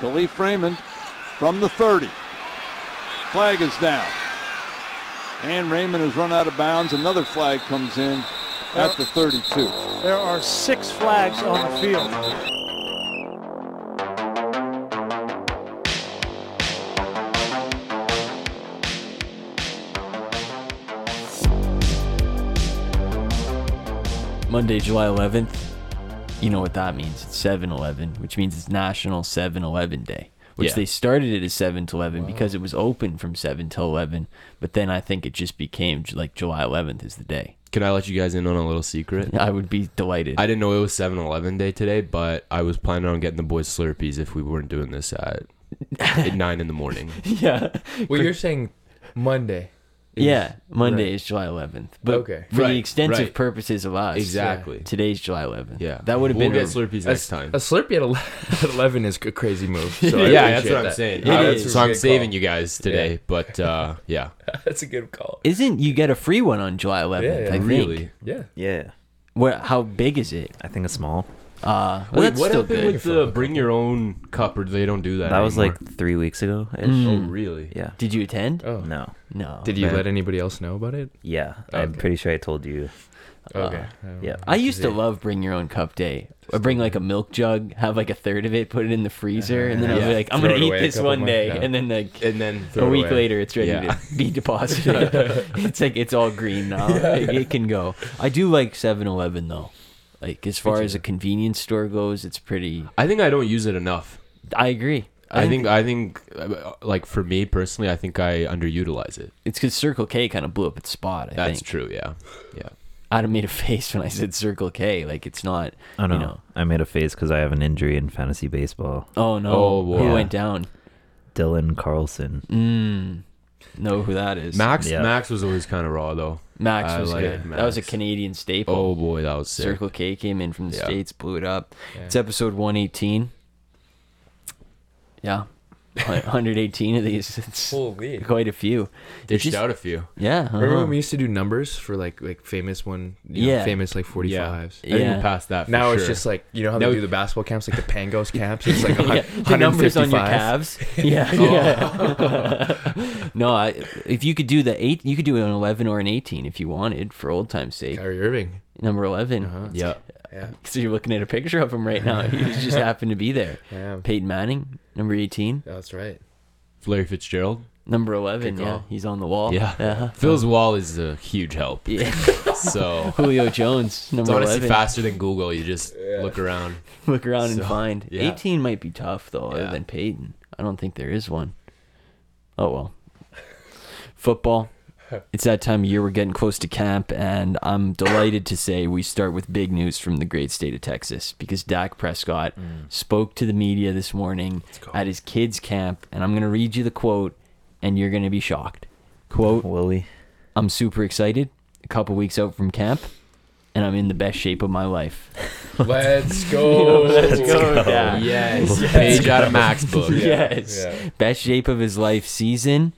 Kalif Raymond from the 30. Flag is down. And Raymond has run out of bounds. Another flag comes in at the 32. There are six flags on the field. Monday, July 11th. You know what that means. It's 7 Eleven, which means it's National 7 Eleven Day, which Yeah. they started it as 7 to 11 because it was open from 7 till 11. But then I think it just became like July 11th is the day. Can I let you guys in on a little secret? I would be delighted. I didn't know it was 7-Eleven day today, but I was planning on getting the boys Slurpees if we weren't doing this at, at nine in the morning. yeah. Well, you're saying Monday. Is- Yeah, Monday right. is July 11th. But Okay. for the extensive right. purposes of us, Exactly. today's July 11th. Yeah, That would have we'll been get a- Slurpees A, time. a Slurpee at, ele- at 11 is a crazy move. So I yeah, that's appreciate what I'm saying. Yeah, Uh, that's so I'm saving call. you guys today, Yeah. but uh, yeah, That's a good call. Isn't you get a free one on July 11th? Yeah, yeah. I think. really. Yeah. Yeah, What? How big is it? I think it's small. Uh, well, Wait, that's what still happened good. with the bring your own cup, or they don't do that? That was anymore? like three weeks ago. oh, Mm. really? Yeah. Did you attend? Oh. No. No. Did you Man. let anybody else know about it? Yeah. I'm Okay. pretty sure I told you. Okay. yeah. I used to love bring your own cup day. I bring like a milk jug, have like a third of it, put it in the freezer, and then I'll Yeah. be like, I'm Throw gonna it eat away a this couple one months, day, yeah. and then like And then a it week away. later, it's ready Yeah. to be deposited. it's like it's all green now. It, it can go. I do like 7-Eleven though. Like as far as a convenience store goes, it's pretty. I think I don't use it enough. I agree. I think I think uh, like for me personally, I think I underutilize it. it's because Circle K kind of blew up its spot. I That's think. true. Yeah, yeah. Adam made a face when I said Circle K. Like it's not. Oh no. You know. I made a face because I have an injury in fantasy baseball. Oh no! Oh, Who boy. went down? Dylan Carlson. Mm. Know who that is? Max Yeah. Max was always kind of raw though. Max I was like good. That was a Max. Canadian staple. Oh boy, that was sick. Circle K came in from the Yeah. states, blew it up. Yeah. It's episode 118. Yeah, 118 of these. It's Holy. quite a few. Dished just- out a few. Yeah. Remember uh-huh. when we used to do numbers for like like famous one, you know, Yeah. famous like 45s? Yeah, I think Yeah. we're past that. For Now it's sure. just like you know how Now- they do the basketball camps, like the Pangos camps. It's like a hun- yeah, the numbers on your 155. calves. Yeah. yeah. no, I, if you could do the eight, you could do an 11 or an 18 if you wanted, for old time's sake. Kyrie Irving. Number 11. Uh-huh. yeah. Yeah. So you're looking at a picture of him right now. He just happened to be there. Yeah. Peyton Manning, number 18. That's right. Larry Fitzgerald. Number 11, Good yeah. call. He's on the wall. Yeah. Uh-huh. Phil's wall is a huge help. Yeah. So Julio Jones, it's number honestly 11. faster than Google. You just look around. Look around and find. yeah. 18 might be tough, though, other than Peyton. I don't think there is one. Oh, well. Football. It's that time of year. We're getting close to camp, and I'm delighted to say we start with big news from the great state of Texas because Dak Prescott mm. spoke to the media this morning at his kids' camp, and I'm going to read you the quote, and you're going to be shocked. Quote, Will we? I'm super excited. A couple weeks out from camp, and I'm in the best shape of my life. Let's go. Let's go, Dak. Yes. Page out of Max book. Yes. Yeah. Best shape of his life season.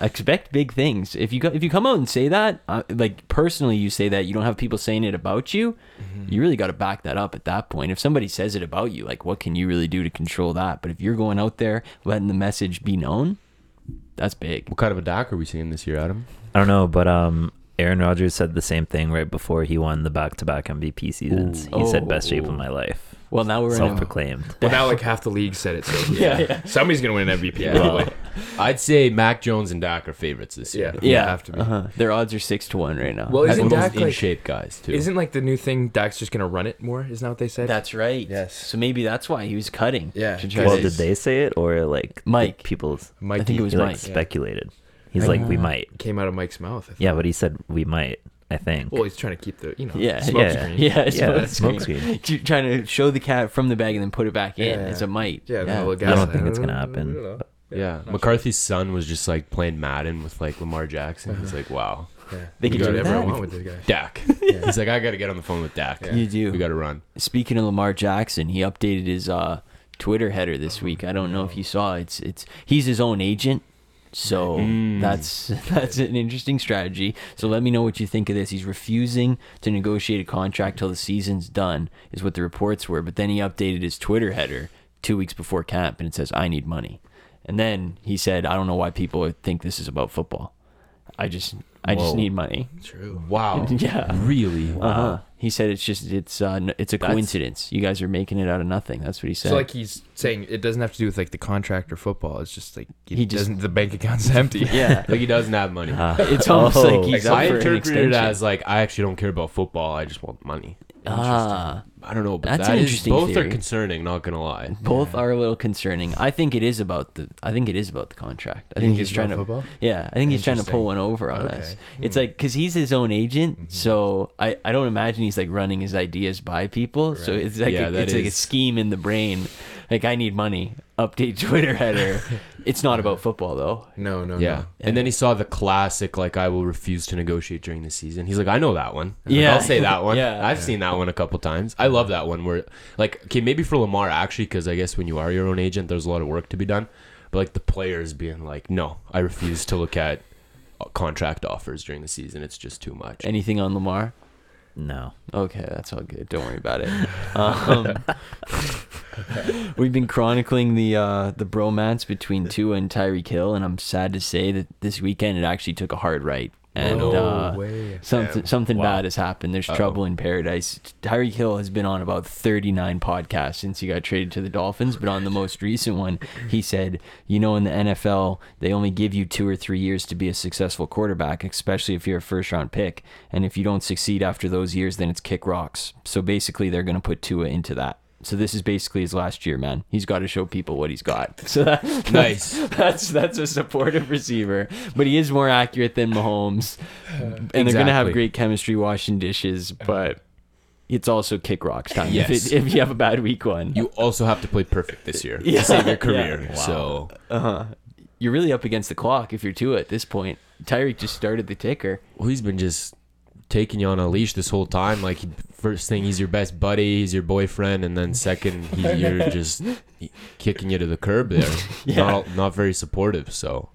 Expect big things. If you go, if you come out and say that, uh, like personally, you say that you don't have people saying it about you. You really got to back that up at that point. If somebody says it about you, like what can you really do to control that? But if you're going out there letting the message be known, that's big. What kind of a Dak are we seeing this year, Adam? I don't know, but um, Aaron Rodgers said the same thing right before he won the back-to-back MVP seasons. Ooh. He said best shape Oh. of my life. Well, now we're in. A, Self-proclaimed. Well, now like half the league said it. So yeah, yeah, somebody's gonna win an MVP. Yeah. probably. I'd say Mac Jones and Dak are favorites this year. Yeah. yeah. have to be. Uh-huh. Their odds are six to one right now. Well, And isn't the most Dak in like? shape guys too? Isn't like the new thing? Dak's just gonna run it more. Isn't that what they said? that's right. Yes. So maybe that's why he was cutting. Yeah. to try Well, to- did they say it or like the Mike. People's Mike I think it was he like Mike. speculated. He's like, we might. came out of Mike's mouth. I Yeah, but he said we might. I think. well, he's trying to keep the you know Yeah, smoke yeah, screen. Yeah, Yeah, smoke smoke screen. Tr- Trying to show the cat from the bag and then put it back in Yeah. as a might. Yeah, yeah. the I don't think it's gonna happen. I yeah, not McCarthy's son was just like playing Madden with like Lamar Jackson. He's like, wow, Yeah. They can do whatever I that? want with this guy. Dak. He's like, I got to get on the phone with Dak. Yeah. You do. We got to run. Speaking of Lamar Jackson, he updated his uh, Twitter header this week. I don't know if you saw. It's it's he's his own agent. So Mm. that's that's an interesting strategy. So let me know what you think of this. He's refusing to negotiate a contract till the season's done, is what the reports were. But then he updated his Twitter header two weeks before camp, and it says, "I need money." And then he said, "I don't know why people think this is about football. I just, I just Whoa. need money." True. Wow. Yeah. Really? Uh huh. He said it's just it's uh n- it's a That's- coincidence. You guys are making it out of nothing. That's what he said. So like he's saying it doesn't have to do with like the contract or football. It's just like it He just- doesn't. The bank account's empty. yeah, Like he doesn't have money. Ah. it's almost Oh. like he's up I for an interpreted it extension. as like I actually don't care about football. I just want money. ah. I don't know, but That's that an is- interesting both theory. are concerning. Not gonna lie. Both are a little concerning. I think it is about the. I think it is about the contract. I think he's trying to. football. Yeah, I think he's trying to pull Interesting. one over on Okay. us. Hmm. It's like because he's his own agent, hmm. so I, I don't imagine he's like running his ideas by people. So it's like Yeah, a, that it's like a is- scheme in the brain. Like I need money. Update Twitter header. it's not about football though. No, no, Yeah. no. And then he saw the classic, like, I will refuse to negotiate during the season. He's like, I know that one. Like, Yeah. I'll say that one. Yeah. I've seen that one a couple times. I love that one where, like, okay, maybe for Lamar, actually, because I guess when you are your own agent, there's a lot of work to be done. But, like, the players being like, no, I refuse to look at uh, contract offers during the season. It's just too much. Anything on Lamar? No. Okay, that's all good. Don't worry about it. Um, we've been chronicling the uh, the bromance between Tua and Tyreek Hill, and I'm sad to say that this weekend it actually took a hard right. And no uh, way. something something Wow. bad has happened. There's trouble in paradise. Tyreek Hill has been on about 39 podcasts since he got traded to the Dolphins, but on the most recent one, he said, "You know, in the NFL, they only give you two or three years to be a successful quarterback, especially if you're a first round pick. And if you don't succeed after those years, then it's kick rocks. So basically, they're going to put Tua into that." So this is basically his last year, man. He's got to show people what he's got. So that, Nice. that's that's a supportive receiver, but he is more accurate than Mahomes, and they're gonna have great chemistry washing dishes, but it's also kick rocks time. If, it, if you have a bad week one, You also have to play perfect this year Yeah. to save your career. Yeah. So, uh-huh. you're really up against the clock if you're two at this point. Tyreek just started the ticker. well, he's been just taking you on a leash this whole time. Like, first thing, he's your best buddy, he's your boyfriend, and then second, he, you're just kicking you to the curb there. Yeah. Not, not very supportive. So,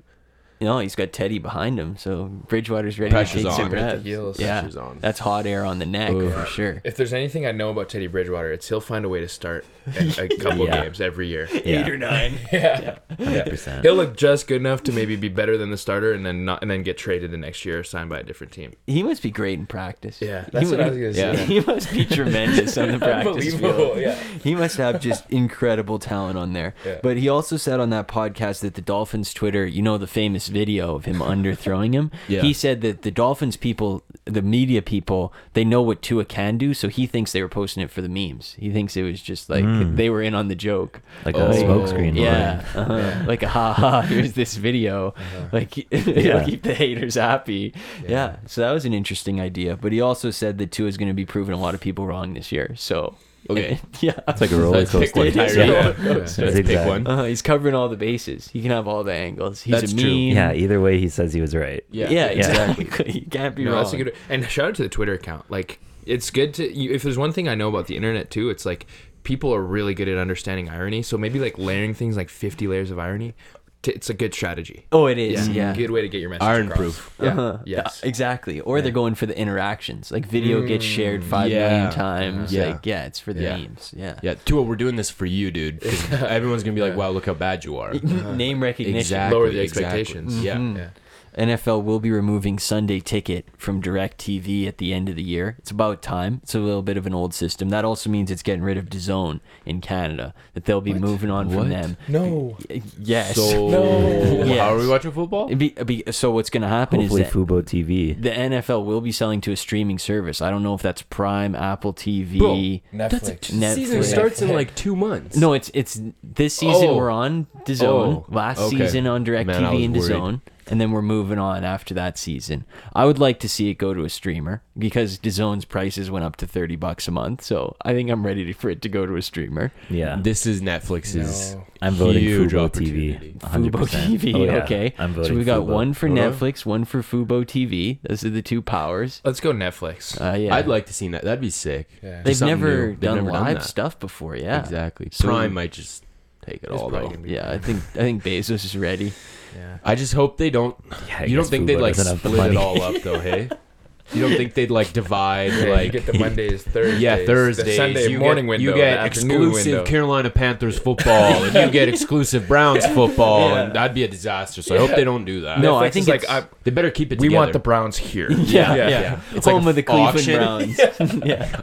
You know, he's got Teddy behind him, so Bridgewater's ready Pressure's to take some on. Right at the reps. heels. Yeah, Pressure's on. that's hot air on the neck Ugh. for sure. If there's anything I know about Teddy Bridgewater, it's he'll find a way to start a, a couple Yeah. games every year. Yeah. nine. Yeah. 100%. He'll look just good enough to maybe be better than the starter, and then not, and then get traded the next year, or signed by a different team. He must be great in practice. Yeah, He that's what I was gonna say. He must be tremendous on the practice Unbelievable. field. Yeah. He must have just incredible talent on there. Yeah. But he also said on that podcast that the Dolphins Twitter, you know, the famous video of him underthrowing him. Yeah. He said that the Dolphins people, the media people, they know what Tua can do, so he thinks they were posting it for the memes. He thinks it was just like Mm. they were in on the joke. Like Oh. a smokescreen. Yeah, uh-huh. like a ha ha. Here's this video. Like it'll keep the haters happy. Yeah. So that was an interesting idea. But he also said that Tua is going to be proving a lot of people wrong this year. So Okay. yeah. It's like a roller let's pick coaster. one, It is a Tyree. roller coaster. Let's pick Zigzag. one. Uh, he's covering all the bases. He can have all the angles. He's That's a true. Yeah, either way, he says he was right. Yeah, Yeah. exactly. you can't be No, wrong. that's a good. And shout out to the Twitter account. Like, it's good to. You, if there's one thing I know about the internet too, it's like people are really good at understanding irony. So maybe like layering things like 50 layers of irony. T- it's a good strategy. oh, it is. Yeah. Good way to get your message. Iron across. proof. Yeah. Uh-huh. Yes. Yeah, exactly. Or they're going for the interactions. Like video gets shared five yeah. million times. Yeah. Like yeah, it's for the Yeah. memes. Yeah. Yeah, Tua, we're doing this for you, dude. everyone's gonna be like, "Wow, look how bad you are." Name recognition. Exactly. Lower the exactly. expectations. Yeah. Mhm. Yeah. NFL will be removing Sunday Ticket from DirecTV at the end of the year. It's about time. It's a little bit of an old system. That also means it's getting rid of DAZN in Canada. That they'll be moving on What? from them. No. Yes. So, Yes. how are we watching football? It'd be, it'd be- so what's going to happen Hopefully, is that Fubo TV. the NFL will be selling to a streaming service. I don't know if that's Prime, Apple TV. Bro, Netflix. Netflix. Season starts in like two months. No, it's it's this season Oh. we're on DAZN. Oh, Last okay. season on Man, I DirecTV was and worried. DAZN. And then we're moving on after that season. I would like to see it go to a streamer because DAZN's prices went up to 30 bucks a month. So I think I'm ready to, for it to go to a streamer. Yeah, This is Netflix's. No. I'm voting huge Fubo opportunity. TV. 100%. Fubo TV, Oh, yeah. okay. I'm voting so we got Fubo. one for Netflix, one for Fubo TV. Those are the two powers. Let's go Netflix. Uh, yeah. I'd like to see that. That'd be sick. Yeah. They've never. They've done never done live that. stuff before, yeah. Exactly. So- Prime might just take it It's all probably though. Yeah, I think I think Bezos is ready. Yeah. I just hope they don't. Yeah, I you don't guess think they'd Fubo like doesn't have the split it money. all up though, hey? You don't think they'd like divide Yeah, like you get the Mondays, Thursdays, Yeah, Thursdays. the Sunday you morning get, window, You get the afternoon exclusive window. Carolina Panthers football, and you get exclusive Browns football, and that'd be a disaster. So I hope they don't do that. No, Netflix I think is like it's- I, they better keep it. we want the together. Browns here. Yeah, yeah. yeah. It's like Home a of the Cleveland auction. Browns. yeah.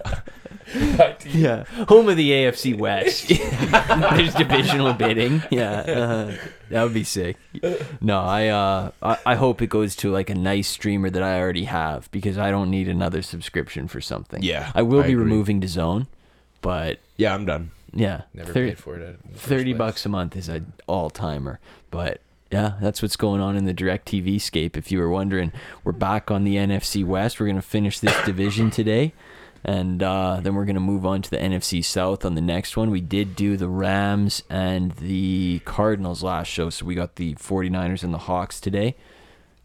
yeah. Home of the AFC West. There's divisional bidding. Yeah. Uh, that would be sick. No, I, uh, I I hope it goes to like a nice streamer that I already have because I don't need another subscription for something. Yeah, I will I be agree. removing DAZN, but Yeah, I'm done. yeah. Never thir- paid for it. in the first 30 place. bucks a month is an all timer. But yeah, that's what's going on in the DirecTV scape. If you were wondering, we're back on the NFC West. We're going to finish this division today. And uh, then we're going to move on to the NFC South on the next one. We did do the Rams and the Cardinals last show. So we got the 49ers and the Hawks today.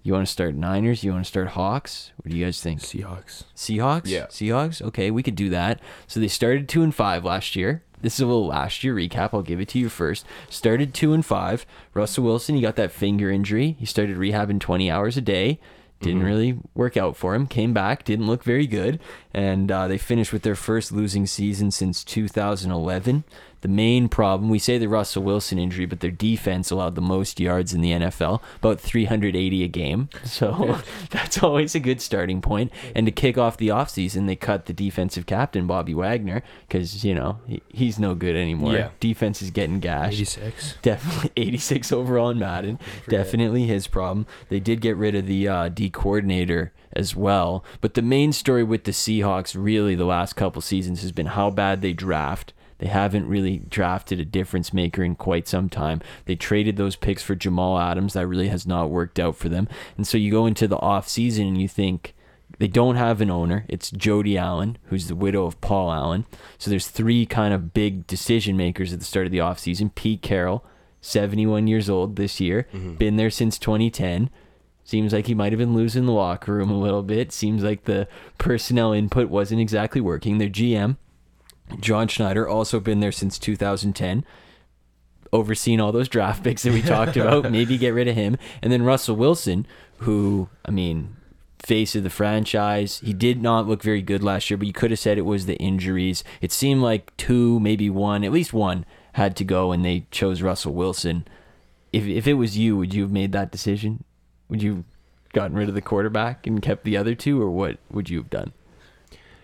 You want to start Niners? You want to start Hawks? What do you guys think? Seahawks. Seahawks? Yeah. Seahawks? Okay, we could do that. So they started two and five last year. This is a little last year recap. I'll give it to you first. Started two and five. Russell Wilson, he got that finger injury. He started rehabbing 20 hours a day. Didn't really work out for him. Came back, didn't look very good. And uh, they finished with their first losing season since 2011. The main problem, we say the Russell Wilson injury, but their defense allowed the most yards in the NFL, about 380 a game. So that's always a good starting point. And to kick off the offseason, they cut the defensive captain, Bobby Wagner, because, you know, he, he's no good anymore. Yeah. Defense is getting gashed. 86. Definitely 86 overall in Madden. Definitely his problem. They did get rid of the uh, D coordinator as well. But the main story with the Seahawks, really, the last couple seasons has been how bad they draft. They haven't really drafted a difference maker in quite some time. They traded those picks for Jamal Adams. That really has not worked out for them. And so you go into the offseason and you think, they don't have an owner. It's Jody Allen, who's the widow of Paul Allen. So there's three kind of big decision makers at the start of the offseason. Pete Carroll, 71 years old this year, mm-hmm. been there since 2010. Seems like he might have been losing the locker room a little bit. Seems like the personnel input wasn't exactly working. Their GM, John Schneider, also been there since 2010 overseeing all those draft picks that we talked about. Maybe get rid of him. And then Russell Wilson, who, I mean, face of the franchise. He did not look very good last year, but you could have said it was the injuries. It seemed like two, maybe one, at least one had to go, and they chose Russell Wilson. If, if it was you, would you have made that decision? Would you gotten rid of the quarterback and kept the other two, or what would you have done?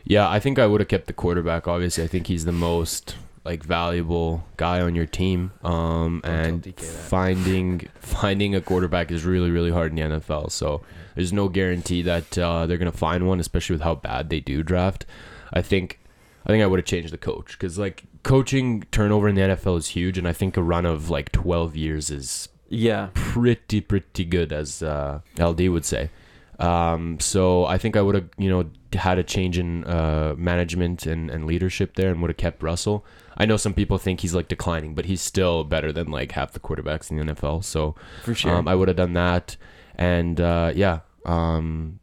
Yeah, I think I would have kept the quarterback. Obviously, I think he's the most like valuable guy on your team. Um, and tell DK that. finding finding a quarterback is really really hard in the NFL. So there's no guarantee that uh, they're gonna find one, especially with how bad they do draft. I think I think I would have changed the coach because like coaching turnover in the NFL is huge, and I think a run of like 12 years is Yeah. pretty pretty good as uh, LD would say. Um, so I think I would have you know had a change in uh, management and, and leadership there and would have kept Russell. I know some people think he's like declining, but he's still better than like half the quarterbacks in the NFL. So For sure. um, I would have done that, and uh, yeah, um,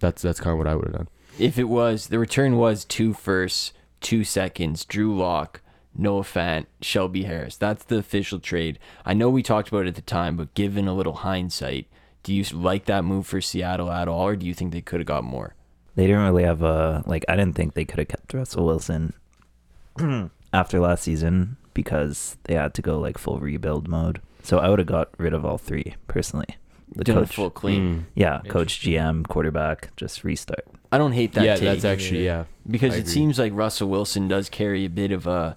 that's that's kind of what I would have done. if it was the return was two firsts, two seconds, Drew Lock, Noah Fant, Shelby Harris. That's the official trade. I know we talked about it at the time, but given a little hindsight, do you like that move for Seattle at all, or do you think they could have got more? They didn't really have a like. I didn't think they could have kept Russell Wilson after last season because they had to go like full rebuild mode. So I would have got rid of all three personally. The Done a coach, full clean. Mm. yeah, coach, GM, quarterback, just restart. I don't hate that. yeah, take. that's actually yeah. because I it agree. seems like Russell Wilson does carry a bit of a.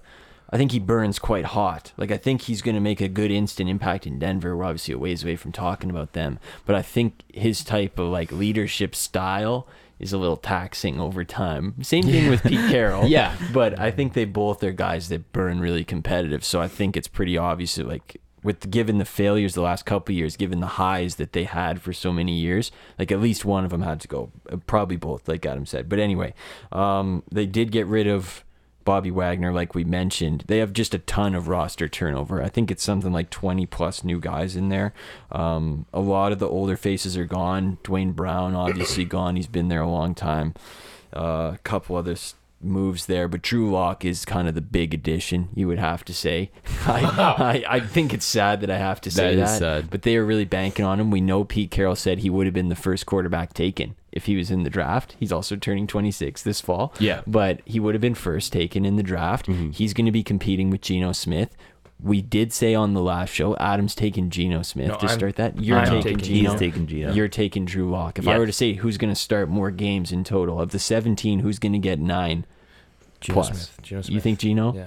I think he burns quite hot. Like I think he's going to make a good instant impact in Denver. We're obviously a ways away from talking about them, but I think his type of like leadership style is a little taxing over time. Same thing with Pete Carroll. Yeah. but I think they both are guys that burn really competitive. So I think it's pretty obvious that like with given the failures the last couple of years, given the highs that they had for so many years, like at least one of them had to go. Uh, Probably both, like Adam said. But anyway, um, they did get rid of Bobby Wagner, like we mentioned. They have just a ton of roster turnover. I think it's something like 20 plus new guys in there. Um, a lot of the older faces are gone. Duane Brown, obviously gone. He's been there a long time. Uh, a couple other moves there, but Drew Lock is kind of the big addition, you would have to say. I, I, I think it's sad that I have to say That that. is sad. But they are really banking on him. We know Pete Carroll said he would have been the first quarterback taken if he was in the draft. He's also turning 26 this fall. Yeah. But he would have been first taken in the draft. Mhm. He's going to be competing with Geno Smith. We did say on the last show, Adam's taking Geno Smith No, to I'm- start that. You're taking taking- Geno. He's taking Geno. You're taking Drew Lock. If I were to say who's going to start more games in total of the 17, who's going to get nine? Geno Plus. Smith. Geno Smith. You think Geno? Yeah.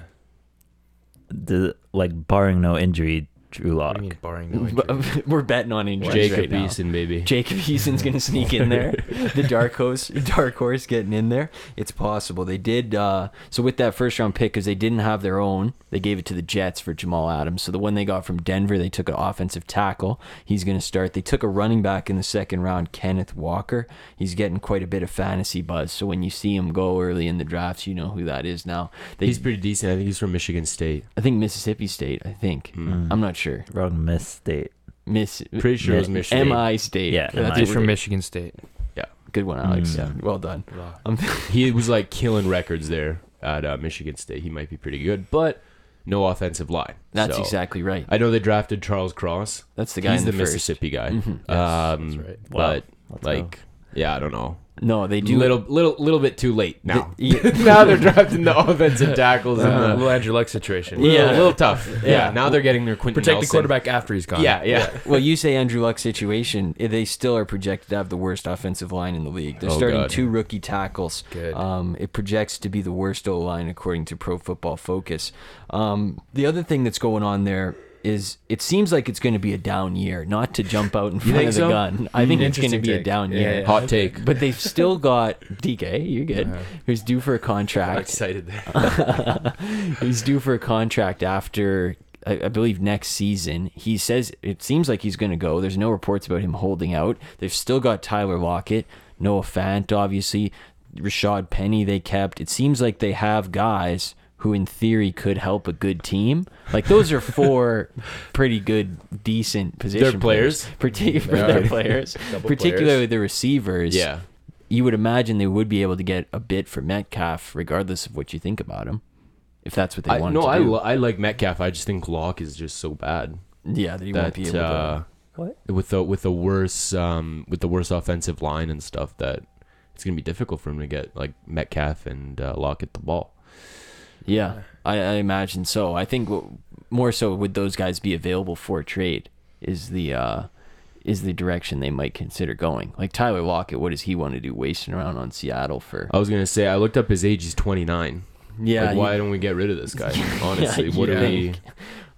the like barring no injury, Drew Lock. mean barring no? We're betting on injuries Jacob right now. Eason, baby. Jacob Eason's going to sneak in there. the dark horse, dark horse getting in there. It's possible. They did. Uh, so with that first round pick, because they didn't have their own, they gave it to the Jets for Jamal Adams. So the one they got from Denver, they took an offensive tackle. He's going to start. They took a running back in the second round, Kenneth Walker. He's getting quite a bit of fantasy buzz. So when you see him go early in the drafts, you know who that is now. They, He's pretty decent. I think he's from Michigan State. I think Mississippi State. I think. Mm. I'm not sure. Wrong miss state. Miss. Pretty sure it was Michigan. MI State. Yeah, That's MI. He's from Michigan State. Yeah, good one, Aleks. Mm. Yeah, well done. Wow. Um, He was like killing records there at uh, Michigan State. He might be pretty good, but no offensive line. that's So, exactly right. I know they drafted Charles Cross. That's the guy he's in the, the, first. Mississippi guy. Mhm. Um, that's right. But Let's like, go. yeah, I don't know. No, they do. little, little, little bit too late now. The- yeah. now they're drafting the offensive tackles and Uh, the little Andrew Luck situation. little, Yeah. A little tough. Yeah. Yeah. now they're getting their Quinton Protect the quarterback after he's gone. Yeah, yeah. well, you say Andrew Luck situation. eh, They still are projected to have the worst offensive line in the league. They're Oh, starting God. two rookie tackles. Good. Um, it projects to be the worst O line according to Pro Football Focus. Um, the other thing that's going on there is it seems like it's going to be a down year. Not to jump out in front of the so? gun. I think it's going to Interesting be a down Yeah, year. yeah. Hot take. But they've still got DK. You're good. Uh-huh. Who's due for a I'm contract? excited there. he's due for a contract after I, I believe next season. He says it seems like he's going to go. There's no reports about him holding out. They've still got Tyler Lockett, Noah Fant, obviously, Rashad Penny. They kept. It seems like they have guys who, in theory, could help a good team. Like those are four pretty good, decent position players. Partic- for their players, Double particularly players. the receivers yeah. you would imagine they would be able to get a bit for Metcalf, regardless of what you think about him, if that's what they want no, to I, do. lo- I like Metcalf. I just think Lock is just so bad yeah, that he won't be able to. uh, What? with the with the worse um with the worse offensive line and stuff that it's gonna be difficult for him to get like Metcalf and uh, Lockett the ball. Yeah, I, I imagine so. I think w- more so would those guys be available for trade is the uh, is the direction they might consider going. Like Tyler Lockett, what does he want to do? Wasting around on Seattle for? I was gonna say I looked up his age. He's 29. yeah, like, why don't we get rid of this guy? Honestly, Yeah, what are we?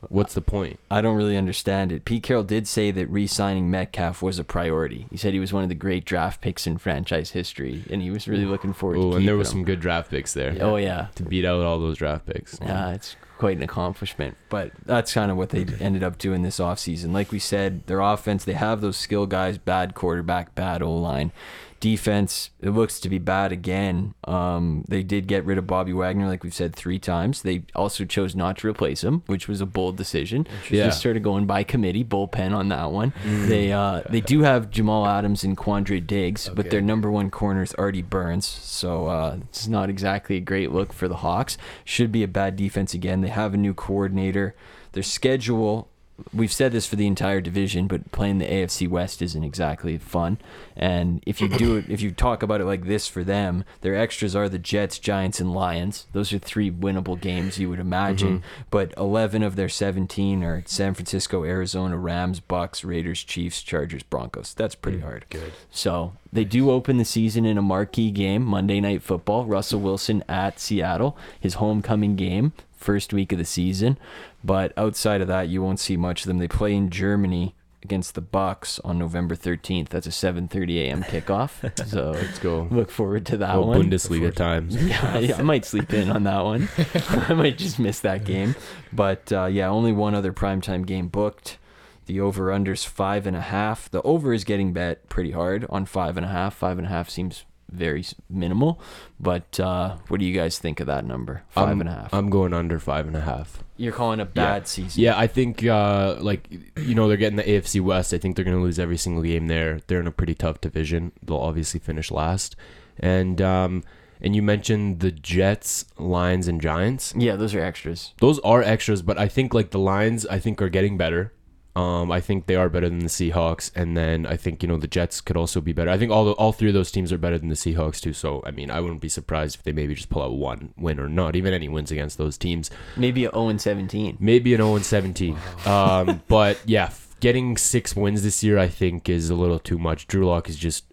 What's the point? I don't really understand it. Pete Carroll did say that re-signing Metcalf was a priority. He said he was one of the great draft picks in franchise history, and he was really looking forward. to Oh, and there was him. some good draft picks there Oh yeah, to beat out all those draft picks. yeah, it's quite an accomplishment. But that's kind of what they ended up doing this offseason. Like we said, their offense, they have those skill guys, bad quarterback, bad O line. Defense, it looks to be bad again. Um, they did get rid of Bobby Wagner, like we've said three times. They also chose not to replace him, which was a bold decision. Yeah. Just sort of going by committee, bullpen on that one. They uh, they do have Jamal Adams and Quandre Diggs, but their number one corner is Artie Burns, so uh, it's not exactly a great look for the Hawks. Should be a bad defense again. They have a new coordinator. Their schedule. We've said this for the entire division, but playing the AFC West isn't exactly fun. And if you do it, if you talk about it like this for them, their extras are the Jets, Giants, and Lions. Those are three winnable games you would imagine. Mm-hmm. But 11 of their 17 are San Francisco, Arizona, Rams, Bucks, Raiders, Chiefs, Chargers, Broncos. That's pretty mm, hard. Good. So they do open the season in a marquee game, Monday Night Football. Russell Wilson at Seattle, his homecoming game, first week of the season. But outside of that, you won't see much of them. They play in Germany against the Bucks on November 13th. That's a 7:30 a.m. kickoff. So Let's go. look forward to that Oh, one. Bundesliga times. Yeah, yeah, I might sleep in on that one. I might just miss that game. But uh, yeah, only one other primetime game booked. The over unders five and a half. The over is getting bet pretty hard on five and a half. Five and a half seems very minimal. But uh, what do you guys think of that number? Five I'm, and a half. I'm going under five and a half. You're calling a bad season. Yeah, I think uh, like you know they're getting the AFC West. I think they're going to lose every single game there. They're in a pretty tough division. They'll obviously finish last. And um, and you mentioned the Jets, Lions, and Giants. Yeah, those are extras. Those are extras, but I think like the Lions, I think are getting better. Um, I think they are better than the Seahawks, and then I think you know the Jets could also be better. I think all the, all three of those teams are better than the Seahawks too. So I mean, I wouldn't be surprised if they maybe just pull out one win or not even any wins against those teams. Maybe an 0 and 17. Maybe an 0 and 17. Um, but yeah, f- getting six wins this year, I think, is a little too much. Drew Lock is just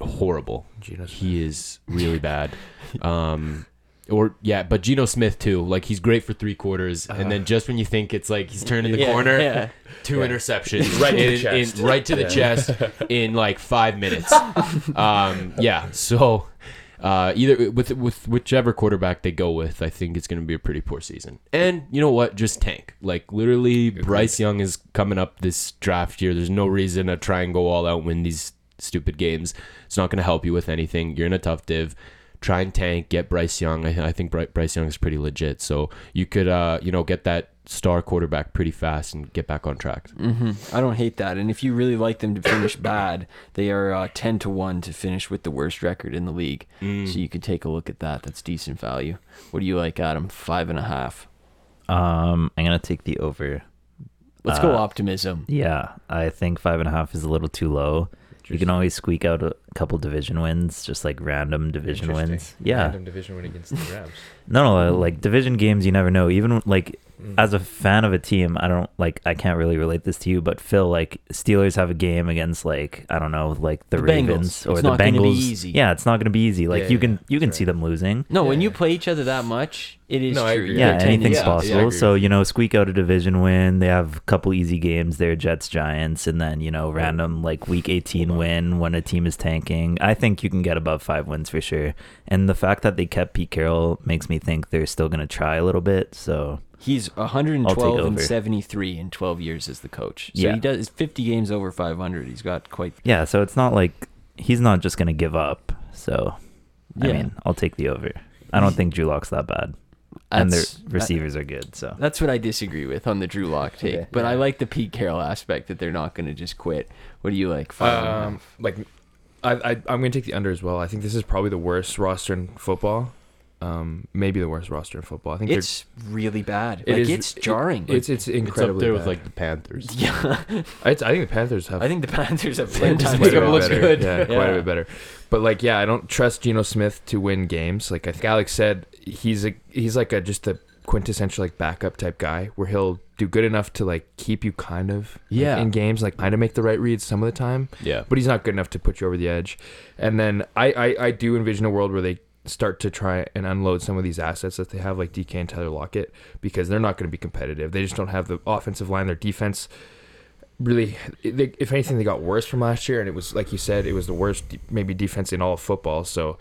horrible. Geno He is really bad. Um, or yeah, but Geno Smith too. Like he's great for three quarters, and then just when you think it's like he's turning the Yeah, corner, yeah. two Yeah. interceptions Right to the in, chest. in- right to the chest in like five minutes. um, yeah, so uh, either with with whichever quarterback they go with, I think it's going to be a pretty poor season. And you know what? Just tank. Like literally, Bryce Young is coming up this draft year. There's no reason to try and go all out win these stupid games. It's not going to help you with anything. You're in a tough div. Try and tank. Get Bryce Young. I, I think Bryce Young is pretty legit. So you could, uh, you know, get that star quarterback pretty fast and get back on track. hmm I don't hate that. And if you really like them to finish bad, they are uh, 10 to 1 to finish with the worst record in the league. Mm. So you could take a look at that. That's decent value. What do you like, Adam? Five and a half. Um, I'm gonna take the over. Let's go Uh, optimism. Yeah, I think five and a half is a little too low. You can always squeak out a couple division wins, just like random division wins. Yeah, Random division win against the Rams. no, no, like division games, you never know. Even like Mm. as a fan of a team, I don't like. I can't really relate this to you, but Phil, like Steelers have a game against like I don't know, like the, The Bengals. Ravens or It's the not gonna Bengals. be easy. Yeah, it's not going to be easy. Like Yeah, you yeah, can you can that's see them losing. No, when you play each other that much, it is No, true. Yeah, anything's yeah, yeah, possible. agree so you know, squeak out a division win. They have a couple easy games there, Jets, Giants, and then you know, random like Week 18 win when a team is tanking. I think you can get above five wins for sure. And the fact that they kept Pete Carroll makes me think they're still going to try a little bit. So He's 112 and 73 in 12 years as the coach. So Yeah. he does 50 games over 500. He's got quite. yeah, so it's not like he's not just going to give up. So I mean, I'll take the over. I don't think Drew Lock's that bad, and their That's- receivers are good. So That's what I disagree with on the Drew Lock take. Okay. But I like the Pete Carroll aspect that they're not going to just quit. What do you like? Five and a half? Um, like, I, I I'm gonna take the under as well. I think this is probably the worst roster in football. Um, maybe the worst roster in football. I think It's really bad. It like is- it's jarring. they're, it's it's It's incredibly up there with like the Panthers. yeah. I, I think the Panthers have I think the Panthers have like, ten just times quite a make bit him better. look good. Yeah, quite a bit better. But like, yeah, I don't trust Geno Smith to win games. Like I think Aleks said, he's a he's like a just a quintessential like backup type guy where he'll do good enough to like keep you kind of like, Yeah. in games, like kind of make the right reads some of the time. Yeah. but he's not good enough to put you over the edge. And then I, I, I do envision a world where they start to try and unload some of these assets that they have, like DK and Tyler Lockett, because they're not going to be competitive. They just don't have the offensive line. Their defense really, they, if anything, they got worse from last year. And it was, like you said, it was the worst, maybe defense in all of football. So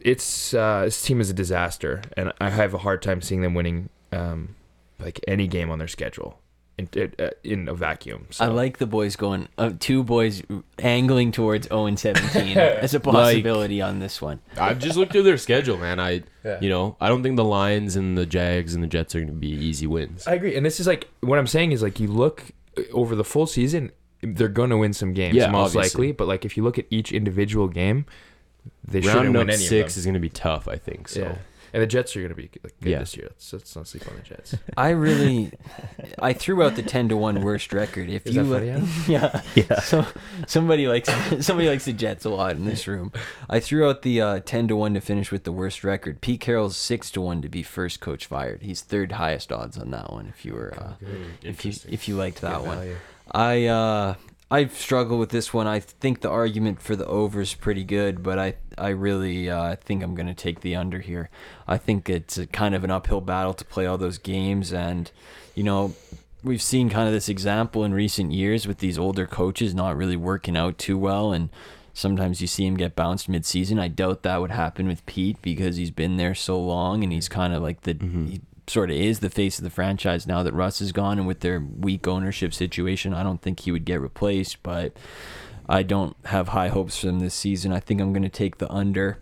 it's, uh, this team is a disaster. And I have a hard time seeing them winning, um, like any game on their schedule in, in, in a vacuum. So. I like the boys going. Uh, two boys angling towards 0 and 17 as a possibility on this one. I've just looked through their schedule, man. I, Yeah. you know, I don't think the Lions and the Jags and the Jets are going to be easy wins. I agree, and this is like what I'm saying is like you look uh, over the full season, they're going to win some games, Yeah, most obviously. likely. But like if you look at each individual game, they shouldn't Rounding win up any six of is going to be tough. I think so. Yeah. And the Jets are going to be good Yeah. this year. Let's, let's not sleep on the Jets. I really, I threw out the 10 to 1 worst record. If Is you, that funny, Adam? yeah, yeah, so somebody likes somebody likes the Jets a lot in this room. I threw out the uh, ten to one to finish with the worst record. Pete Carroll's six to one to be first coach fired. He's third highest odds on that one. If you were, uh, if you if you liked that one, I uh, I struggle with this one. I think the argument for the over is pretty good, but I I really uh, think I'm going to take the under here. I think it's a kind of an uphill battle to play all those games, and you know we've seen kind of this example in recent years with these older coaches not really working out too well, and sometimes you see him get bounced mid-season. I doubt that would happen with Pete because he's been there so long, and he's kind of like the he sort of is the face of the franchise now that Russ is gone, and with their weak ownership situation, I don't think he would get replaced, but. I don't have high hopes for them this season. I think I'm going to take the under,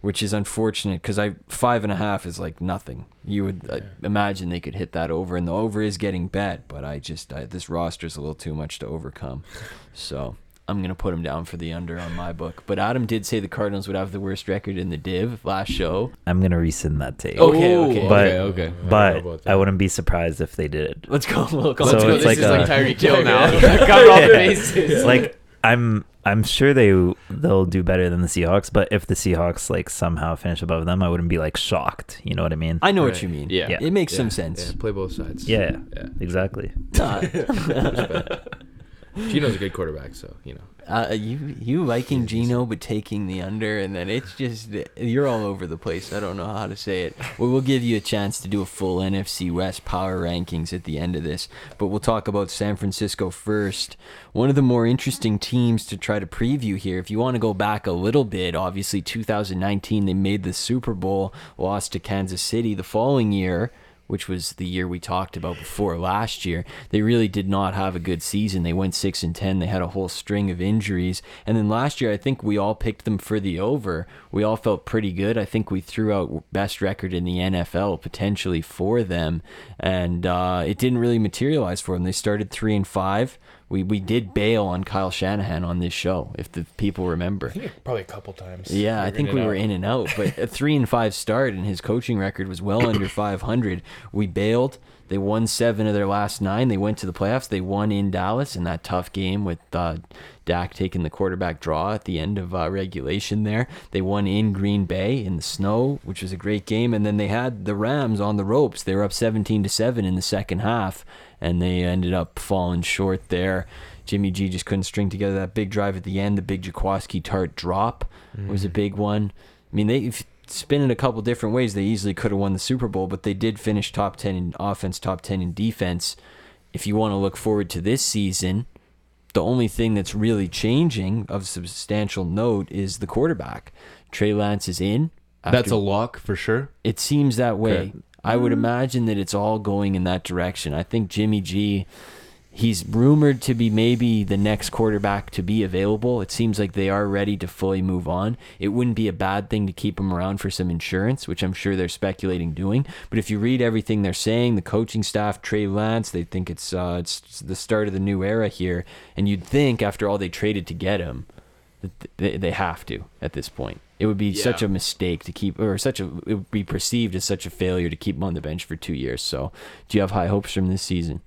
which is unfortunate because I five and a half is like nothing. You would uh, imagine they could hit that over, and the over is getting bet, but I just I, this roster is a little too much to overcome. So I'm gonna put him down for the under on my book. But Adam did say the Cardinals would have the worst record in the div last show. I'm gonna rescind that take. Okay, okay. But- okay, okay. I but about I wouldn't be surprised if they did. Let's go. We'll go. So Let's go. it's This like is like a- Tyreek Hill now. Yeah. Cover all the bases. like I'm I'm sure they they'll do better than the Seahawks, but if the Seahawks like somehow finish above them, I wouldn't be like shocked. You know what I mean? I know what you mean. Yeah. Yeah. It makes Yeah, some sense. Yeah, play both sides. yeah, Yeah. exactly. Nah. Geno's a good quarterback, so you know. Uh, you you liking Gino but taking the under, and then it's just you're all over the place. I don't know how to say it. We will give you a chance to do a full NFC West power rankings at the end of this, but we'll talk about San Francisco first. One of the more interesting teams to try to preview here. If you want to go back a little bit, obviously 2019 they made the Super Bowl, lost to Kansas City the following year which was the year we talked about before last year. They really did not have a good season. They went 6 and 10. They had a whole string of injuries. And then last year I think we all picked them for the over. We all felt pretty good. I think we threw out best record in the NFL potentially for them and uh, it didn't really materialize for them. They started 3 and 5. We we did bail on Kyle Shanahan on this show if the people remember. probably a couple times. Yeah, I think we were in and out, but a three and five start, and his coaching record was well under 500. We bailed. They won seven of their last nine. They went to the playoffs. They won in Dallas in that tough game with uh, Dak taking the quarterback draw at the end of uh, regulation. There, they won in Green Bay in the snow, which was a great game. And then they had the Rams on the ropes. They were up 17 to seven in the second half, and they ended up falling short there. Jimmy G just couldn't string together that big drive at the end. The big Jaquiski Tartt drop was a big one. I mean, they spin it a couple different ways. They easily could have won the Super Bowl, but they did finish top 10 in offense, top 10 in defense. If you want to look forward to this season, the only thing that's really changing of substantial note is the quarterback. Trey Lance is in. That's a lock for sure. it seems that way. Okay. I would mm. imagine that it's all going in that direction. I think Jimmy G, he's rumored to be maybe the next quarterback to be available. It seems like they are ready to fully move on. It wouldn't be a bad thing to keep him around for some insurance, which I'm sure they're speculating doing. But if you read everything they're saying, the coaching staff, Trey Lance, they think it's uh, it's the start of the new era here, and you'd think after all they traded to get him, that they, they have to at this point. It would be such a mistake to keep, or such a, it would be perceived as such a failure to keep him on the bench for two years. So, do you have high hopes from this season?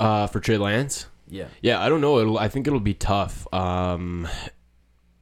Uh, for Trey Lance. Yeah. Yeah, I don't know. It'll, I think it'll be tough. Um,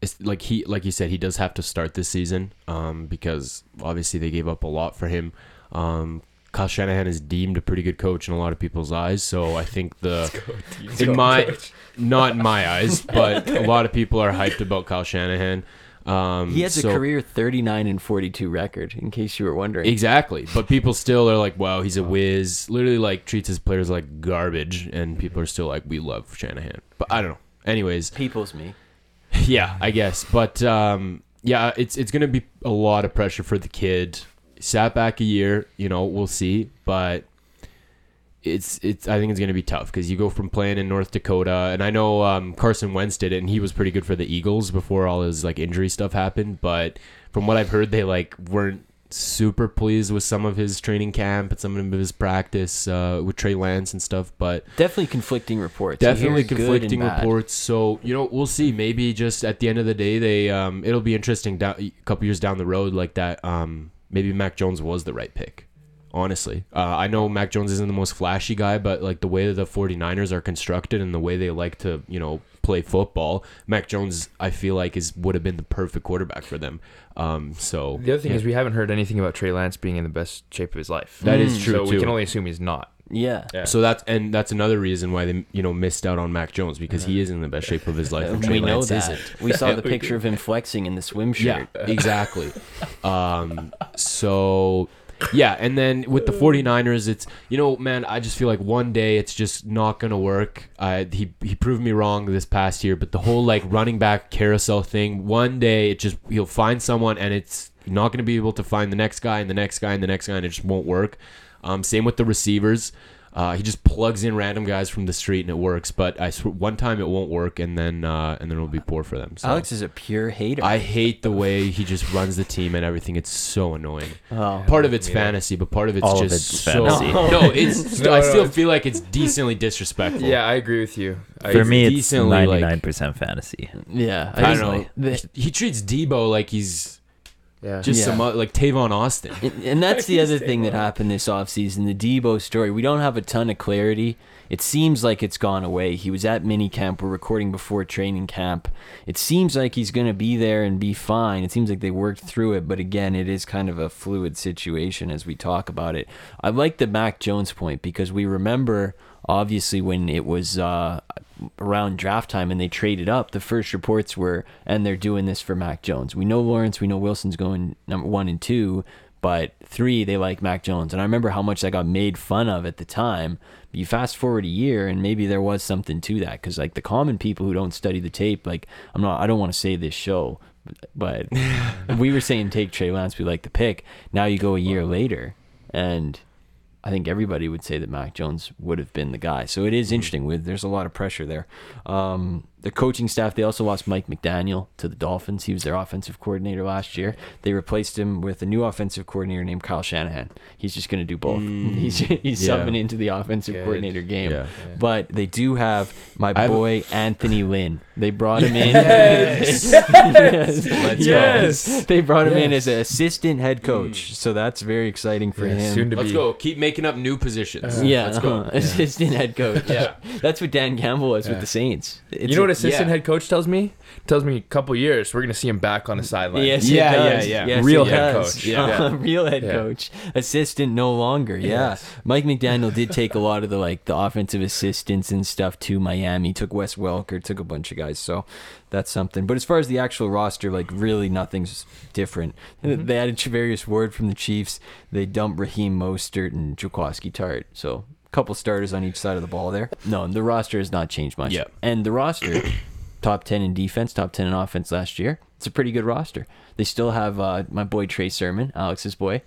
it's like he, like you said, he does have to start this season. Um, because obviously they gave up a lot for him. Um, Kyle Shanahan is deemed a pretty good coach in a lot of people's eyes. So I think the in my not in my eyes, but a lot of people are hyped about Kyle Shanahan. Um, He has so- a career 39 and 42 record, in case you were wondering. Exactly, but people still are like, "Wow, he's a whiz." Literally, like treats his players like garbage, and people are still like, "We love Shanahan." But I don't know. Anyways, People's me. yeah, I guess. But um, yeah, it's it's gonna be a lot of pressure for the kid. Sat back a year, you know, we'll see. But it's it's I think it's gonna be tough because you go from playing in North Dakota, and I know um, Carson Wentz did it, and he was pretty good for the Eagles before all his like injury stuff happened. But from what I've heard, they like weren't super pleased with some of his training camp and some of his practice uh, with Trey Lance and stuff. But Definitely conflicting reports. Definitely hear good and conflicting reports so you know we'll see maybe just at the end of the day they um it'll be interesting down, a couple years down the road like that um maybe mac jones was the right pick honestly uh, i know mac jones isn't the most flashy guy but like the way that the 49ers are constructed and the way they like to you know play football mac jones i feel like is would have been the perfect quarterback for them um so The other thing yeah. is we haven't heard anything about Trey Lance being in the best shape of his life. That is Mm. true So we can only assume he's not. Yeah. Yeah. so that's and that's another reason why they you know missed out on Mac Jones because he is in the best shape of his life. we know Lance that. isn't. We saw the picture of him flexing in the swim shirt. Yeah, shirt. exactly. um, so, yeah, and then with the 49ers, it's, you know, man, I just feel like one day it's just not to work. I, he, he proved me wrong this past year, but the whole like running back carousel thing, one day it just, he'll find someone and it's not to be able to find the next guy and the next guy and the next guy and it just won't work. Um, same with the receivers. Uh, he just plugs in random guys from the street and it works, but I sw- one time it won't work and then uh, and then it'll be poor for them. So. Aleks is a pure hater. I hate the way he just runs the team and everything. It's so annoying. oh. Part of it's fantasy, but part of it's All of just it's so. fantasy. No, it's. No, I still it's- feel like it's decently disrespectful. Yeah, I agree with you. I- For me, it's decently, like- ninety nine percent fantasy. Yeah, I don't just know. the- he treats Deebo like he's yeah. just Yeah. some o- like Tavon Austin. And, and that's the other thing that happened this offseason. The Deebo story. We don't have a ton of clarity. It seems like it's gone away. He was at minicamp. We're recording before training camp. It seems like he's going to be there and be fine. It seems like they worked through it. But again, it is kind of a fluid situation as we talk about it. I like the Mac Jones point because we remember, obviously, when it was. Uh, around draft time and they traded up, the first reports were, and they're doing this for Mac Jones. We know Lawrence, we know Wilson's going number one and two, but three, they like Mac Jones. And I remember how much that got made fun of at the time. You fast forward a year, and maybe there was something to that because, like, the common people who don't study the tape, like, I'm not, I don't want to say this show, but we were saying take Trey Lance, we like the pick. Now you go a year later, and I think everybody would say that Mac Jones would have been the guy. So it is interesting. With there's a lot of pressure there. Um, the coaching staff they also lost Mike McDaniel to the Dolphins. He was their offensive coordinator last year. They replaced him with a new offensive coordinator named Kyle Shanahan. He's just going to do both. he's he's yeah. subbing into the offensive Good. coordinator game. Yeah. But they do have my I have- boy Anthony Lynn. They brought him in. Yes. yes. Let's go. Yes. They brought him in as an assistant head coach. So that's very exciting for Yeah, him. soon to Let's be. go. Keep making up new positions. Yeah, Let's go. uh-huh. assistant head coach. Yeah. that's what Dan Campbell was with the Saints. It's you know what assistant yeah. head coach tells me? Tells me a couple years we're gonna see him back on the sideline. Yes, Yeah, it yeah, yeah. Yes, Real it head does. coach. Yeah, Yeah. real head Yeah. coach. Assistant no longer. Yeah, Yes. Mike McDaniel did take a lot of the like the offensive assistants and stuff to Miami. Took Wes Welker, took a bunch of guys. So that's something. But as far as the actual roster, like really nothing's different. They mm-hmm. added Charvarius Ward from the Chiefs. They dumped Raheem Mostert and Jaquiski Tartt. So a couple starters on each side of the ball there. No, the roster has not changed much. Yeah. And the roster, top 10 in defense, top 10 in offense last year. It's a pretty good roster. They still have uh, my boy Trey Sermon, Aleks's boy.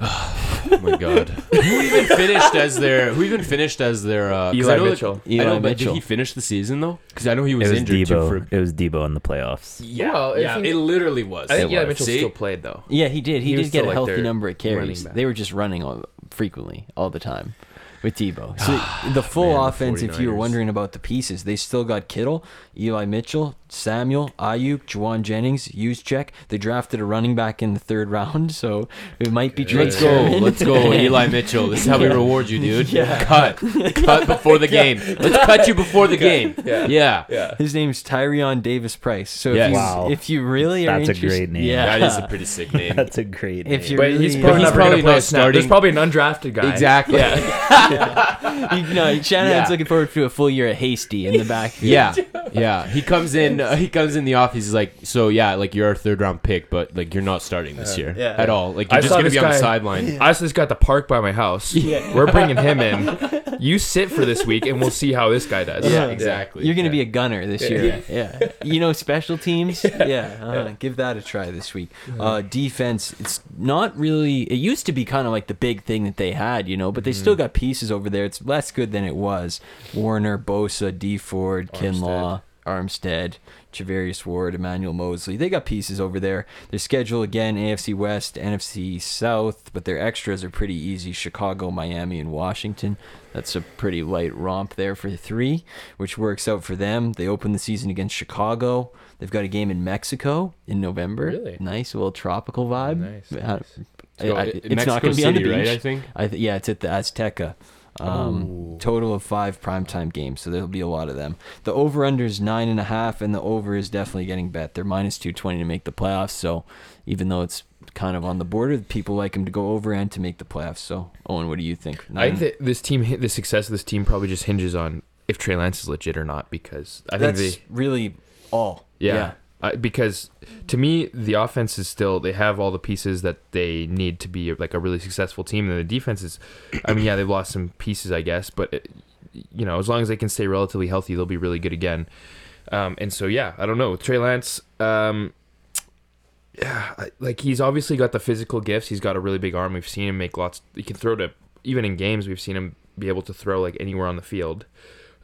Oh my god. who even finished as their? Who even finished as their? Uh, 'cause Eli I know that- Mitchell. I Eli know, but Mitchell. did he finish the season though? Because I know he was, It was injured too. Deebo. For It was Deebo in the playoffs. yeah, Well, yeah, think- it literally was. I think It Eli. Mitchell See? still played though. Yeah, he did. He, He did get a like, healthy their number of carries. They were just running all, frequently all the time with Deebo. So the full Man, the offense, if you were 49ers. wondering about the pieces, they still got Kittle, Eli Mitchell, Samuel, Aiyuk, Jauan Jennings, Juszczyk. They drafted a running back in the third round, so it might be Trey Let's go. Let's go, Eli Mitchell. This is how we reward you, dude. Yeah. Cut. Cut before the game. Let's cut you before the game. Yeah. Yeah. Yeah. His name's Tyrion Davis Price. So Yes. if, you, Wow. if you really are That's a great name. Yeah, That is a pretty sick name. That's a great. name. If name. you But really, he's probably, he's probably gonna play not a snap. There's probably an undrafted guy. Exactly. you know, Shanahan's Yeah. looking forward to a full year of Hasty in the back. Yeah, yeah. He comes in. Uh, he comes in the office. He's like, "So yeah, like you're our third round pick, but like you're not starting this year yeah. at all. Like you're just saw gonna this be on the guy- sideline." I just got the park by my house. Yeah. We're bringing him in. You sit for this week, and we'll see how this guy does. Yeah, exactly. You're going to Yeah. be a gunner this year. Yeah. You know, special teams? Yeah. uh, Give that a try this week. Uh, defense, it's not really, it used to be kind of like the big thing that they had, you know, but they still got pieces over there. It's less good than it was. Warner, Bosa, Dee Ford, Kinlaw, Armstead, Charvarius Ward, Emmanuel Moseley. They got pieces over there. Their schedule again: AFC West, NFC South, but their extras are pretty easy: Chicago, Miami, and Washington. That's a pretty light romp there for three, which works out for them. They open the season against Chicago. They've got a game in Mexico in November. Really? nice, a little tropical vibe. Nice, nice. I- I- it's Mexico not going to be on the beach. right? I think. I th- yeah, it's at the Azteca. Um, total of five primetime games, so there'll be a lot of them. The over under is nine and a half, and the over is definitely getting bet. They're minus two twenty to make the playoffs. So even though it's kind of on the border, people like them to go over and to make the playoffs. So Owen, what do you think? I think that this team, the success of this team, probably just hinges on if Trey Lance is legit or not. Because I think that's they, really all. yeah. yeah, Because to me, the offense is still they have all the pieces that they need to be like a really successful team, and the defense is. I mean, yeah, they've lost some pieces, I guess, but it, you know, as long as they can stay relatively healthy, they'll be really good again. Um, and so, yeah, I don't know with Trey Lance. Um, yeah, like he's obviously got the physical gifts. He's got a really big arm. We've seen him make lots. He can throw to even in games. We've seen him be able to throw like anywhere on the field.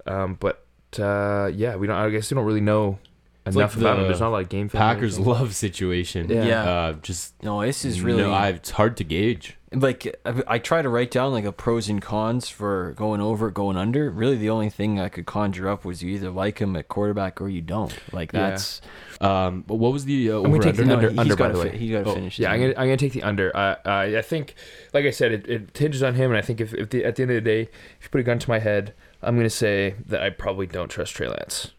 Um, but uh, yeah, we don't. I guess we don't really know It's enough like about him. the There's not a lot of game. Packers love situation. Yeah. Yeah. Uh, just No, this is really. no, I, it's hard to gauge. like I, I try to write down like a pros and cons for going over, going under. Really, the only thing I could conjure up was you either like him at quarterback or you don't. Like Yeah. that's Um, but what was the uh, I'm gonna over take the under? under, he's under by gotta the fi- way. he's gotta Oh, finish Yeah, the I'm gonna, I'm gonna take the under. Uh, uh, I think, like I said, it, it hinges on him, and I think if, if the, at the end of the day, if you put a gun to my head, I'm gonna say that I probably don't trust Trey Lance.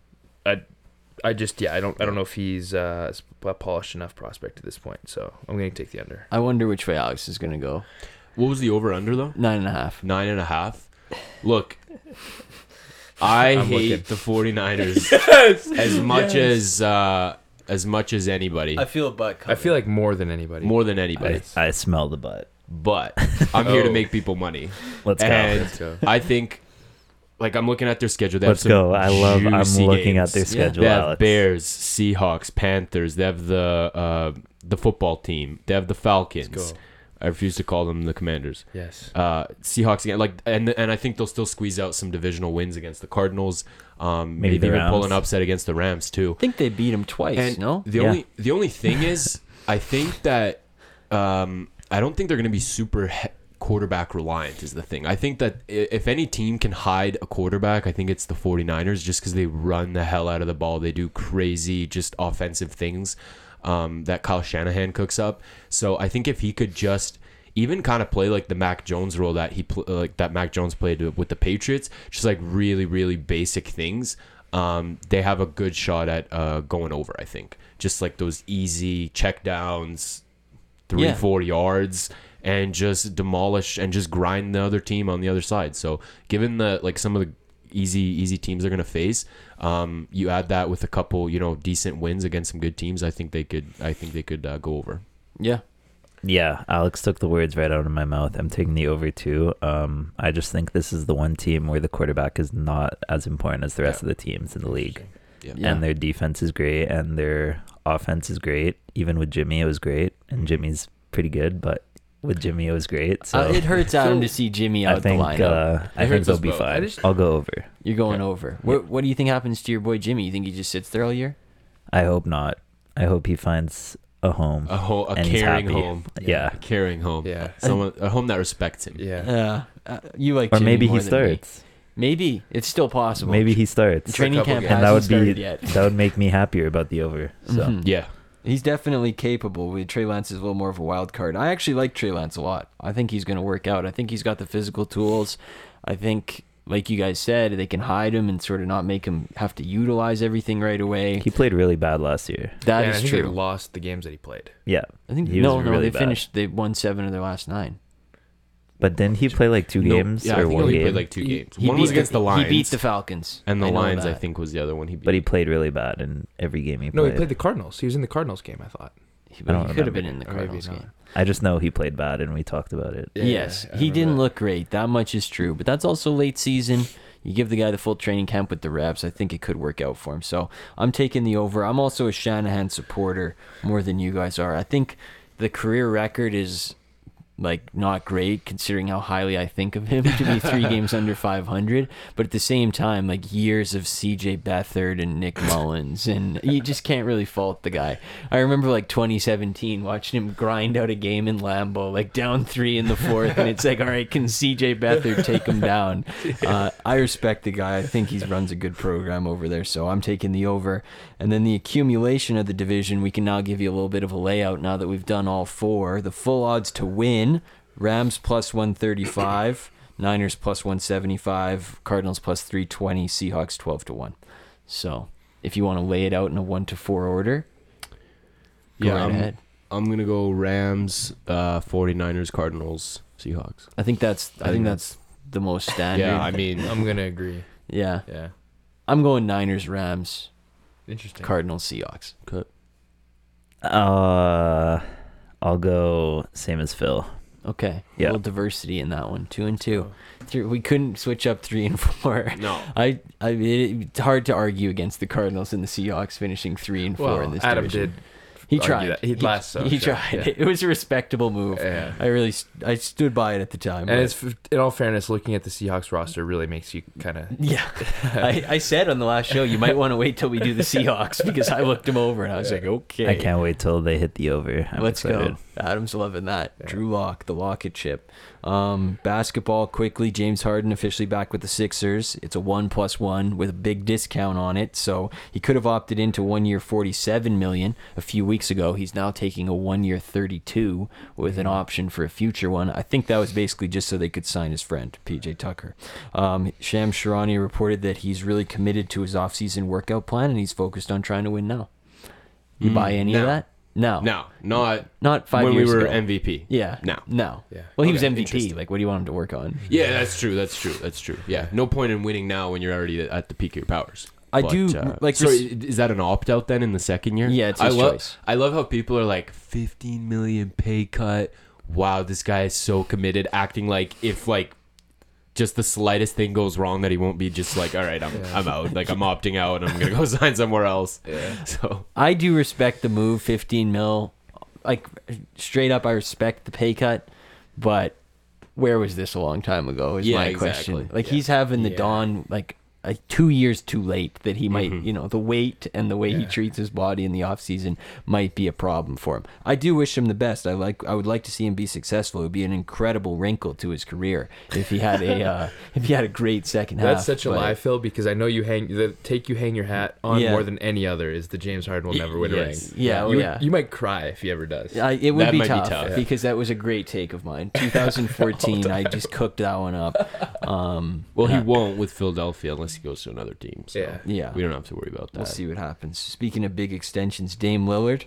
I, I just yeah, I don't I don't know if he's uh, a polished enough prospect at this point. So I'm gonna take the under. I wonder which way Aleks is gonna go. What was the over under though? Nine and a half. Nine and a half. Look, I I'm hate looking. the 49ers as much as uh, as much as anybody, I feel a butt. I feel like more than anybody. more than anybody. I, I smell the butt. But I'm here to Oh. make people money, Let's go. and Let's go. I think, like, I'm looking at their schedule. They Let's go. I love. I'm juicy looking at games. their Yeah. schedule. They have Aleks. Bears, Seahawks, Panthers. They have the uh, the football team. They have the Falcons. I refuse to call them the Commanders. Yes. Uh, Seahawks again, like, and and I think they'll still squeeze out some divisional wins against the Cardinals. Um, Maybe maybe, the even pull an upset against the Rams too. I think they beat him twice. And no, the Yeah. only the only thing is, I think that um, I don't think they're going to be super he- quarterback reliant. Is the thing. I think that if any team can hide a quarterback, I think it's the 49ers just because they run the hell out of the ball. They do crazy, just offensive things um, that Kyle Shanahan cooks up. So I think if he could just even kind of play like the Mac Jones role that he pl- like that Mac Jones played with the Patriots, just like really really basic things. Um, they have a good shot at uh, going over. I think just like those easy check downs, three Yeah. four yards, and just demolish and just grind the other team on the other side. So given the like some of the easy easy teams they're gonna face, um, you add that with a couple you know decent wins against some good teams. I think they could. I think they could uh, go over. yeah, Yeah, Aleks took the words right out of my mouth. I'm taking the over too. Um, I just think this is the one team where the quarterback is not as important as the rest Yeah. of the teams in the league. Yeah. Yeah. And their defense is great, and their offense is great. Even with Jimmy, it was great, and Jimmy's pretty good. But with Jimmy, it was great. So Uh, it hurts Adam So, to see Jimmy I out think the lineup. uh, I think hurts they'll be both. I fine. just- I'll go over. You're going over. What What do you think happens to your boy Jimmy? You think he just sits there all year? I hope not. I hope he finds a home. A, ho- a caring home. Yeah. A caring home. Yeah. Someone a home that respects him. Yeah. Yeah, uh, you like Or Jimmy maybe more he than me. starts. Maybe it's still possible. Maybe he starts. training camp and that would be yet. that would make me happier about the over. So Mhm. Yeah. He's definitely capable. With Trey Lance is a little more of a wild card. I actually like Trey Lance a lot. I think he's going to work out. I think he's got the physical tools. I think, like you guys said, they can hide him and sort of not make him have to utilize everything right away. he played really bad last year. That Yeah, is I think true. They lost the games that he played. Yeah, I think he no, was no, really they bad. finished. They won seven of their last nine. But didn't he play like two No, games yeah, I or think one he game? played like two games. He one beat was against the Lions. He beat the Falcons. and the I know Lions, I that. think, was the other one he beat. but he played really bad in every game he played. No, he played the Cardinals. He was in the Cardinals game. I thought. He, I don't he could have been in the Or maybe Cardinals not. game. I just know he played bad, and we talked about it. Yeah, yes, I he remember didn't that. look great. That much is true. But that's also late season. You give the guy the full training camp with the reps. I think it could work out for him. So I'm taking the over. I'm also a Shanahan supporter more than you guys are. I think the career record is like not great considering how highly I think of him to be three games under 500. But at the same time, like years of CJ Beathard and Nick Mullins, and you just can't really fault the guy. I remember like 2017 watching him grind out a game in Lambeau, like down three in the fourth, and it's like, all right, can CJ Beathard take him down? Uh, I respect the guy. I think he runs a good program over there, so I'm taking the over. And then the accumulation of the division, we can now give you a little bit of a layout now that we've done all four. The full odds to win Rams plus 135, Niners plus 175, Cardinals plus 320, Seahawks 12 to 1. So if you want to lay it out in a 1 to 4 order, go yeah, right I'm, ahead. I'm gonna go Rams, uh, 49ers, Cardinals, Seahawks. I think that's I, I think think that's the most standard. Yeah, I mean, I'm gonna agree. yeah. Yeah. I'm going Niners, Rams, Interesting. Cardinals, Seahawks. cut. Uh, I'll go same as Phil. Okay. Yeah. A little diversity in that one. Two and two. Three, we couldn't switch up three and four. No. I, I it, it's hard to argue against the Cardinals and the Seahawks finishing three and four Well, in this Adam division. did. He tried. that. He last so, he sure, tried. yeah. It was a respectable move. Yeah. I really, st- I stood by it at the time. And but- it's in all fairness, looking at the Seahawks roster really makes you kind of. yeah. I, I said on the last show you might want to wait till we do the Seahawks because I looked them over and I was like, okay, I can't wait till they hit the over. I'm Let's excited. go. Adam's loving that. Drew Lock, the Lockett chip. Um, basketball quickly. James Harden officially back with the Sixers. It's a one plus one with a big discount on it. So he could have opted into one year forty-seven million a few weeks ago. He's now taking a one year thirty-two with an option for a future one. I think that was basically just so they could sign his friend PJ Tucker. Um, Shams Charania reported that he's really committed to his offseason workout plan and he's focused on trying to win now. You buy any of that? No. No, not Not five when years we were ago. MVP. Yeah. No. No. Yeah. Well, he was MVP. interesting. Like, what do you want him to work on? Yeah, that's true. That's true. That's true. Yeah, no point in winning now when you're already at the peak of your powers. I do, uh, like, So res- is that an opt out then in the second year? Yeah, it's I his love. choice. I love how people are like 15 million pay cut. Wow, this guy is so committed, acting like if like just the slightest thing goes wrong that he won't be just like, all right, I'm I'm out. Like I'm opting out. and I'm gonna go sign somewhere else. Yeah. So I do respect the move, 15 mil. Like, straight up, I respect the pay cut, but where was this a long time ago? Is Yeah, my exactly. question. Like, he's having the Yeah. dawn, like, uh, two years too late that he might, Mhm. you know, the weight and the way he treats his body in the off season might be a problem for him. I do wish him the best. I like, I would like to see him be successful. It would be an incredible wrinkle to his career if he had a, uh, if he had a great second half. That's such a but- lie, Phil, because I know you hang the take you hang your hat on Yeah. more than any other is the James Harden will never win a ring. Yeah, oh, you, yeah. you might cry if he ever does. I, it would be might be tough, tough. because that was a great take of mine. 2014, I just cooked that one up. Um, well, he yeah, won't with Philadelphia unless he goes to another team. So Yeah. yeah, we don't have to worry about that. we'll see what happens. Speaking of big extensions, Dame Lillard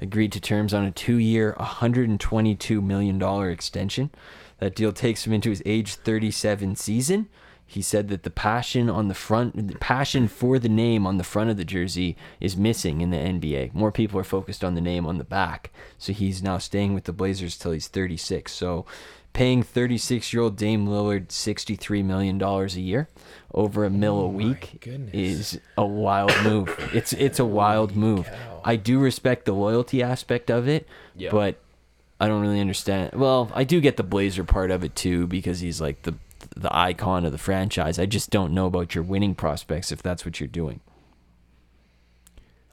agreed to terms on a two-year, 122 million dollar extension. That deal takes him into his age 37 season. He said that the passion on the front, the passion for the name on the front of the jersey is missing in the NBA. More people are focused on the name on the back. So he's now staying with the Blazers till he's 36. So paying 36-year-old Dame Lillard 63 million dollars a year, over a mil a week, is a wild move. It's it's a wild move. cow. I do respect the loyalty aspect of it, Yeah. but I don't really understand. Well, I do get the Blazer part of it too because he's like the the icon of the franchise. I just don't know about your winning prospects if that's what you're doing.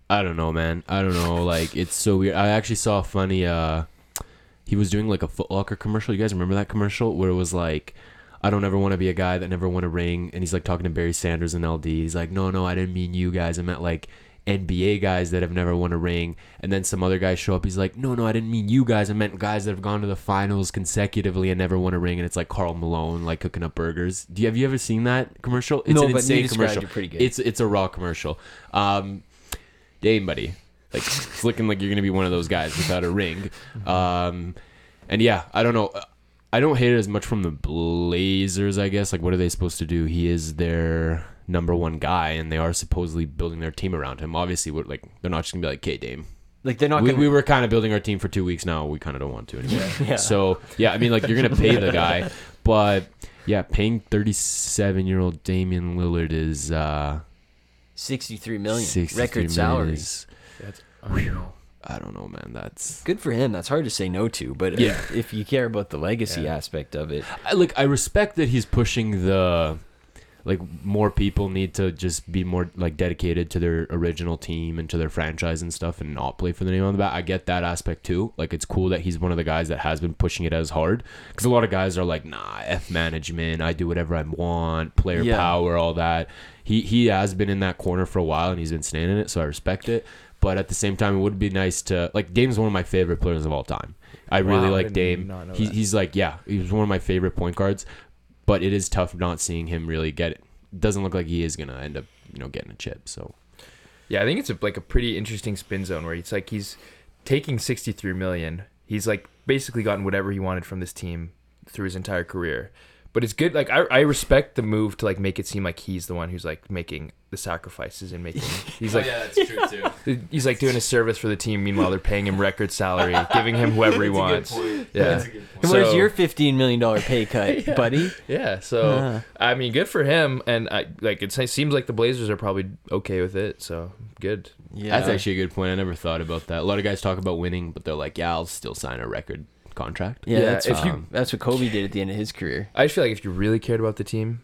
I don't know, man. I don't know. Like it's so weird. I actually saw a funny. uh He was doing like a Foot Locker commercial. You guys remember that commercial where it was like, "I don't ever want to be a guy that never won a ring," and he's like talking to Barry Sanders and LD. He's like, "No, no, I didn't mean you guys. I meant like." NBA guys that have never won a ring, and then some other guys show up. He's like, "No, no, I didn't mean you guys. I meant guys that have gone to the finals consecutively and never won a ring." And it's like Karl Malone, like cooking up burgers. Do you have you ever seen that commercial? It's No, an but you insane described commercial. it pretty good. It's it's a raw commercial. Um, Dame, buddy. Like it's looking like you're gonna be one of those guys without a ring. Um, and yeah, I don't know. I don't hate it as much from the Blazers. I guess like what are they supposed to do? He is their number one guy, and they are supposedly building their team around him. Obviously, we're like they're not just gonna be like, "Okay, Dame." Like they're not We, going we were kind of building our team for two weeks now. We kind of don't want to anymore. Yeah. So yeah, I mean, like you're gonna pay the guy, but yeah, paying 37 year old Damian Lillard is uh, 63 million 63 record salary. is- That's unreal. I don't know, man. That's Good for him. That's hard to say no to, but Yeah. if, if you care about the legacy Yeah. aspect of it, I, like I respect that he's pushing the like more people need to just be more like dedicated to their original team and to their franchise and stuff and not play for the name on the back. I get that aspect too. Like it's cool that he's one of the guys that has been pushing it as hard because a lot of guys are like, nah, f management. I do whatever I want, player Yeah. power, all that. He he has been in that corner for a while and he's been staying in it, so I respect it. But at the same time, it would be nice to like Dame's one of my favorite players of all time. I really Wow, I like did Dame. He, he's like, yeah, he was one of my favorite point guards. But it is tough not seeing him really get it. Doesn't look like he is gonna end up, you know, getting a chip. So Yeah, I think it's a, like a pretty interesting spin zone where it's like he's taking 63 million. He's like basically gotten whatever he wanted from this team through his entire career. But it's good. Like I, I respect the move to like make it seem like he's the one who's like making the sacrifices and making. He's like yeah, that's true too. he's like doing a service for the team. Meanwhile, they're paying him record salary, giving him whoever he wants. Yeah. And where's your 15 million dollar pay cut, Yeah. buddy? Yeah, so Uh. I mean, good for him, and I like it seems like the Blazers are probably okay with it. So good. Yeah, That's actually a good point. I never thought about that. A lot of guys talk about winning, but they're like, yeah, I'll still sign a record contract. yeah. Yeah, that's if you- that's what Kobe did at the end of his career. I just feel like if you really cared about the team,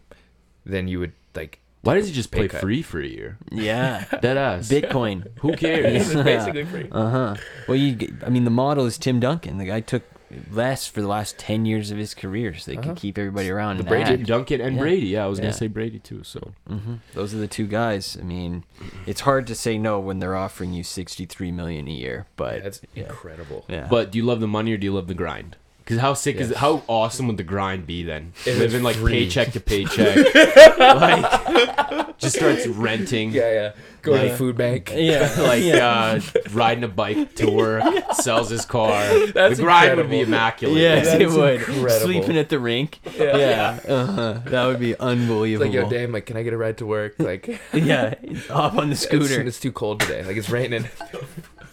then you would like Why does he just Pay play cut. free for a year? Yeah, Dead ass. Bitcoin. Who cares? It's basically free. Uh huh. Well, you. I mean, the model is Tim Duncan. The guy took less for the last ten years of his career, so they Uh-huh. could keep everybody around. and Brady. Duncan, and Yeah. Brady. Yeah, I was Yeah. gonna say Brady too. So hmm Those are the two guys. I mean, it's hard to say no when they're offering you sixty-three million a year. But That's incredible. yeah. But do you love the money or do you love the grind? Because how sick is Yes. it? How awesome would the grind be then? If it's Living like free. paycheck to paycheck, like just starts renting, Yeah, yeah. Go to Like- the food bank. yeah, like yeah. uh, riding a bike to work, sells his car. That's the grind would be immaculate. Yes, That it is would. incredible. Sleeping at the rink. Yeah. Yeah, uh-huh. that would be It's unbelievable. like, yo, damn, like, can I get a ride to work? Like, yeah, hop on the it's, scooter. it's too cold today. Like, it's raining.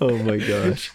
Oh my gosh.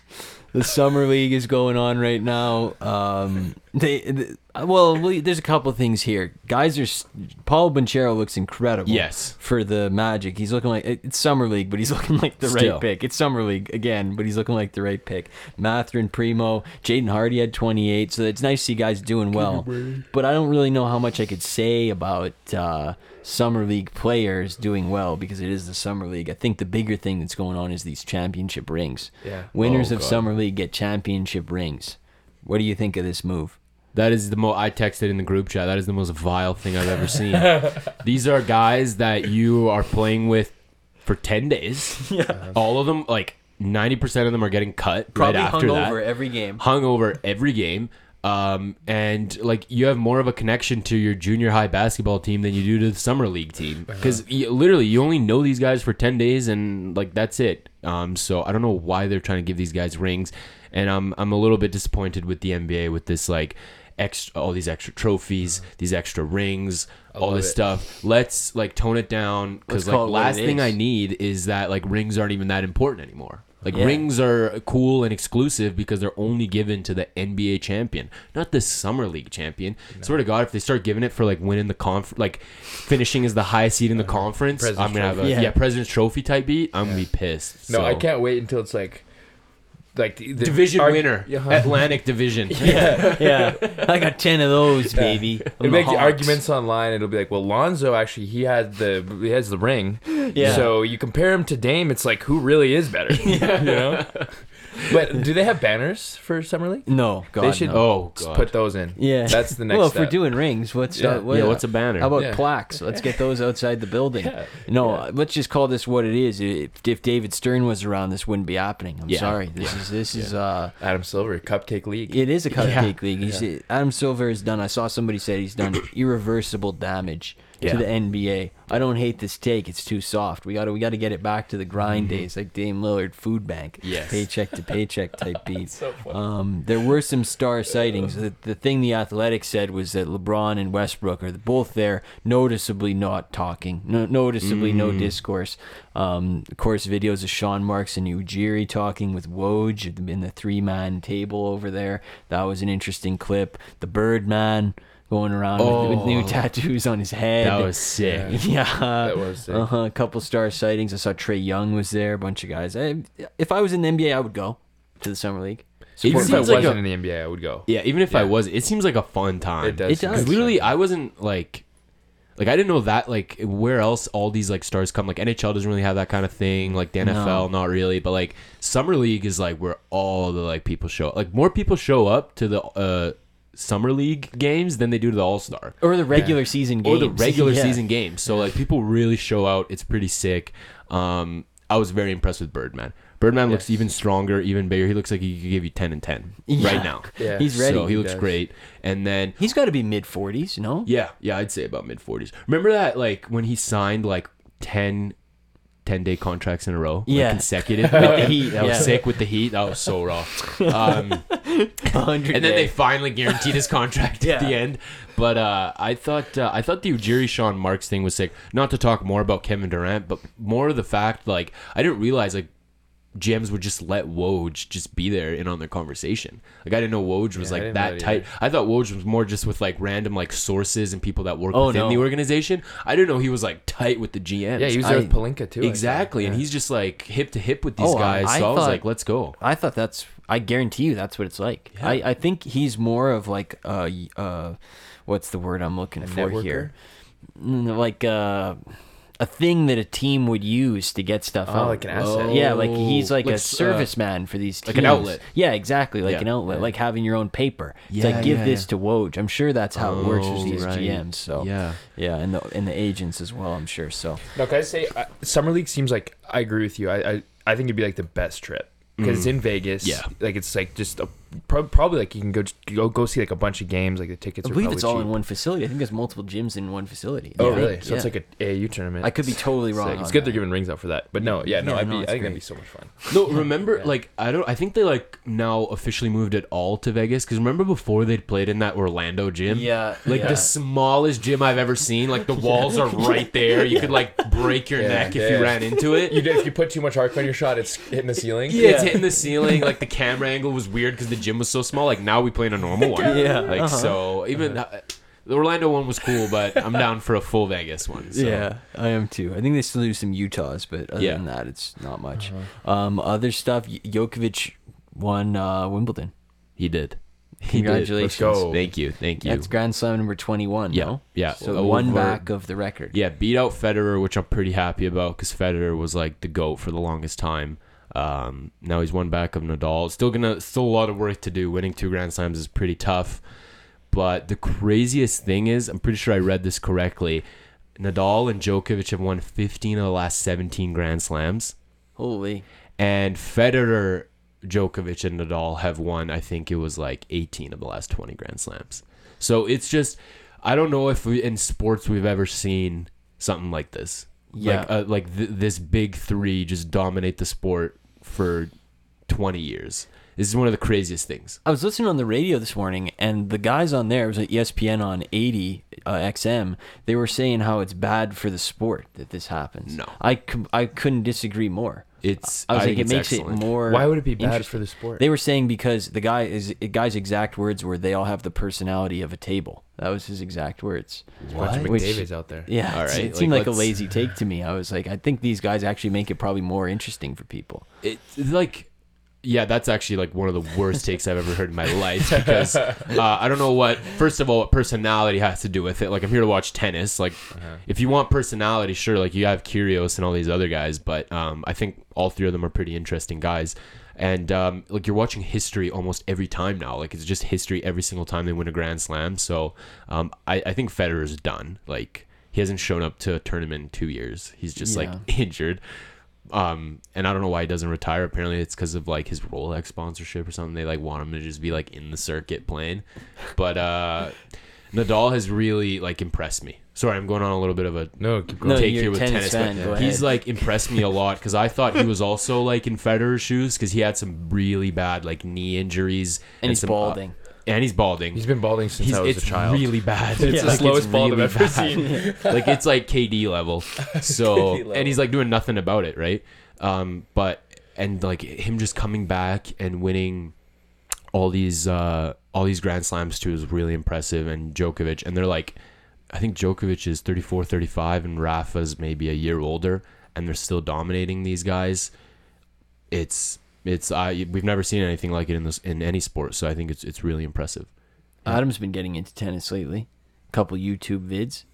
The summer league is going on right now. Um, they, th- well, we, there's a couple things here. Guys are Paul Banchero looks incredible. Yes. for the Magic, he's looking like it's summer league, but he's looking like the Still. right pick. It's summer league again, but he's looking like the right pick. Mathurin, Primo, Jaden Hardy had 28, so it's nice to see guys doing well. But I don't really know how much I could say about uh, summer league players doing well because it is the summer league. I think the bigger thing that's going on is these championship rings. Yeah. Winners Oh, of God. summer league get championship rings. What do you think of this move? That is the most. I texted in the group chat. That is the most vile thing I've ever seen. These are guys that you are playing with for ten days. Yeah. All of them, like ninety percent of them, are getting cut Probably right after hung that. over every game. hung over every game. Um, and like you have more of a connection to your junior high basketball team than you do to the summer league team because literally you only know these guys for 10 days and like that's it. Um, so I don't know why they're trying to give these guys rings. And I'm, I'm a little bit disappointed with the NBA with this like extra, all these extra trophies, these extra rings, all this it. stuff. Let's like tone it down because like last thing. I need is that like rings aren't even that important anymore. Like Yeah. rings are cool and exclusive because they're only given to the NBA champion, not the summer league champion. Swear to God, if they start giving it for like winning the conf, like finishing as the highest seed in the conference, President's I'm gonna have a yeah. Yeah. President's Trophy type beat. I'm gonna be pissed. No, I can't wait until it's like, like the, the Division arg- winner, Yeah. Atlantic Division. yeah, yeah. I got ten of those, baby. It I'm make the arguments online. It'll be like, well, Lonzo actually he has the he has the ring. Yeah. So you compare him to Dame, it's like who really is better? You know. But do they have banners for summer league? No, God, they should no. Oh God. put those in. Yeah, That's the next Well, if step. we're doing rings, what's Yeah. uh, what, yeah, what's a banner? How about Yeah. plaques? Let's get those outside the building. Yeah. No, Yeah. let's just call this what it is. If, if David Stern was around, this wouldn't be happening. I'm Yeah. sorry. This is this is uh, Adam Silver, Cupcake League. it is a cupcake league. He's, Yeah. Adam Silver has done. I saw somebody say he's done irreversible damage Yeah. to the NBA. I don't hate this take. It's too soft. We got to we got to get it back to the grind days, like Dame Lillard, food bank, Mm-hmm. Yes. paycheck to paycheck type beats. Um, there were some star sightings. The, the thing the Athletic said was that LeBron and Westbrook are both there, noticeably not talking, no, noticeably no Mm. discourse. Um, of course, videos of Sean Marks and Ujiri talking with Woj in the three man table over there. That was an interesting clip. The Birdman going around with, with new Oh. tattoos on his head. that was sick. yeah. That was sick. Uh-huh, a couple star sightings. I saw Trae Young was there, a bunch of guys. I, if I was in the NBA, I would go to the summer league. It Even if I like wasn't a- in the NBA, I would go. Yeah, even if I was, it seems like a fun time. It does. It does. Literally, I wasn't like, like I didn't know that like where else all these like stars come. Like NHL doesn't really have that kind of thing. Like the No. NFL, not really. But like summer league is like where all the like people show. up. Like more people show up to the uh summer league games than they do to the All Star Or the regular season or games. the regular Yeah. season games. So like people really show out. It's pretty sick. Um, I was very impressed with Birdman. Birdman looks even stronger, even bigger. He looks like he could give you ten and ten Yeah. right now. Yeah. He's ready. So he He looks does. great. And then He's got to be mid 40s, you know? yeah, yeah, I'd say about mid forties. Remember that like when he signed like 10, 10 day contracts in a row, like, Yeah. consecutive. With the Heat, That Heat, was sick with the Heat. That was so raw. Um, 100 and then they finally guaranteed his contract at the end. But uh, I thought uh, I thought the Ujiri Sean Marks thing was sick. Not to talk more about Kevin Durant, but more of the fact like I didn't realize like GMs would just let Woj just be there in on their conversation. Like I didn't know Woj was Yeah, I like didn't know that that tight. I thought Woj was more just with like random like sources and people that work Oh, within no. the organization. I didn't know he was like tight with the GMs. Yeah, he was there I- with Pelinka too. I exactly, and Yeah. he's just like hip to hip with these Oh, I- guys. I so I was thought- like, let's go. I thought that's. I guarantee you that's what it's like. Yeah. I, I think he's more of like uh uh, what's the word I'm looking A for networker? here? Like uh, a thing that a team would use to get stuff Oh, out. like an asset. Yeah, like he's like, Like, a uh, serviceman for these teams. like an outlet. Yeah, exactly, like Yeah. an outlet, like having your own paper. It's Yeah, like give yeah, this yeah. to Woj. I'm sure that's how it works with Oh, these right. GMs. So Yeah. yeah, and the and the agents as well. I'm sure. So No, can I say uh, summer league seems like I agree with you. I I, I think it'd be like the best trip because it's mm. in Vegas. Yeah. like it's like just a, prob- probably like you can go go go see like a bunch of games. Like the tickets. I are believe probably it's all cheap. in one facility. I think there's multiple gyms in one facility. Oh Yeah. really? So it's like a AAU tournament. I could be totally wrong. It's on good they're giving rings out for that. But no, yeah, no, Yeah, I'd no, be. I it's think that'd be so much fun. No, remember, like I don't. I think they like now officially moved it all to Vegas. Because remember before they'd played in that Orlando gym. Yeah, Like yeah. the smallest gym I've ever seen. Like the walls are right there. You could like break your Yeah, neck if you ran into it. You did, if you put too much arc on your shot, it's hitting the ceiling. Yeah, it's hitting the ceiling. Like the camera angle was weird because the gym was so small. Like now we play in a normal one. Yeah, Like uh-huh. so, even uh, the Orlando one was cool, but I'm down for a full Vegas one. So. Yeah, I am too. I think they still do some Utahs, but other Yeah. than that, it's not much. Um, other stuff. Y- Djokovic won uh, Wimbledon. he did. He did. Congratulations. Let's go. Thank you. Thank you. That's Grand Slam number twenty-one. Yeah, no? yeah. So one back of the record. Yeah, beat out Federer, which I'm pretty happy about because Federer was like the goat for the longest time. Um, now he's one back of Nadal. Still gonna, still a lot of work to do. Winning two Grand Slams is pretty tough. But the craziest thing is, I'm pretty sure I read this correctly. Nadal and Djokovic have won 15 of the last 17 Grand Slams, Holy. and Federer, Djokovic, and Nadal have won. I think it was like 18 of the last 20 Grand Slams. So it's just, I don't know if we, in sports we've ever seen something like this. Yeah. Like, uh, like th- this big three just dominate the sport for 20 years. This is one of the craziest things. I was listening on the radio this morning, and the guys on there it was at ESPN on 80 uh, XM. They were saying how it's bad for the sport that this happens. No. I, com- I couldn't disagree more. It's I was like, it makes excellent. it more. Why would it be bad for the sport? They were saying because the guy is the guy's exact words were they all have the personality of a table. That was his exact words. bunch of Which- McDavid's out there. Yeah, All it's- right, it seemed like, like, a let's- lazy take to me. I was like, I think these guys actually make it probably more interesting for people. it's like yeah that's actually like one of the worst takes i've ever heard in my life because uh, i don't know what first of all what personality has to do with it. Like i'm here to watch tennis. Like if you want personality sure like you have Kyrgios and all these other guys but um, i think all three of them are pretty interesting guys. And um, like you're watching history almost every time now. Like it's just history every single time they win a grand slam. So um, I, I think federer's done. Like he hasn't shown up to a tournament in two years. He's just Yeah. like injured um and i don't know why he doesn't retire. Apparently it's because of like his rolex sponsorship or something. They like want him to just be like in the circuit playing. But uh nadal has really like impressed me. Sorry i'm going on a little bit of a No, keep going. No, take you're here a with tennis tennis, fan, but he's like impressed me a lot because i thought he was also like in federer's shoes because he had some really bad like knee injuries And he's some, uh, balding. And he's balding He's been balding since He's, I was it's a child. really bad. It's the slowest bald I've ever seen. like it's like KD level. So and he's like doing nothing about it, right? Um, but and like him just coming back and winning all these uh all these grand slams too is really impressive and Djokovic and they're like I think Djokovic is 34 35 and Rafa's maybe a year older and they're still dominating these guys it's it's I we've never seen anything like it in this in any sport so I think it's it's really impressive Adam's been getting into tennis lately. A couple YouTube vids.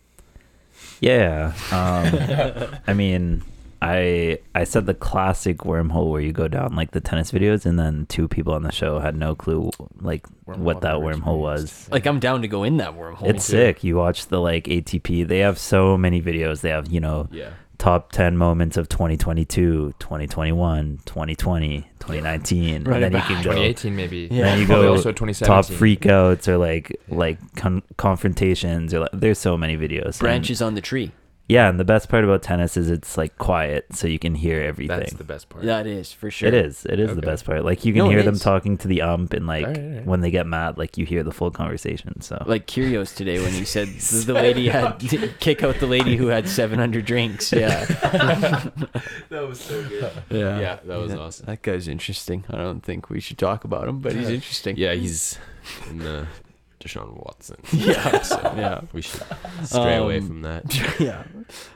Yeah. Um, I mean, I I said the classic wormhole where you go down like the tennis videos, and then two people on the show had no clue like Wormhole what that wormhole was. Like I'm down to go in that wormhole. It's sick. You watch the like ATP. They have so many videos. They have you know yeah top 10 moments of 2022, 2021, 2020, 2019. Run and then you can go 2018 maybe. Yeah. then you Probably go also top freakouts or like like con- confrontations or like, there's so many videos. And- branches on the tree. Yeah, and the best part about tennis is it's like quiet, so you can hear everything. That's the best part. That is for sure. It is. It is the best part. Like you can No, hear them is. talking to the ump, and like Alright, alright. when they get mad, like you hear the full conversation. So Like Kyrgios today when he said the, the lady had kick out the lady who had 700 drinks. Yeah. that was so good Yeah. yeah that was that, awesome That guy's interesting. I don't think we should talk about him, but he's interesting. yeah he's in the Deshaun Watson Yeah. so Yeah. we should stray away Um, from that yeah.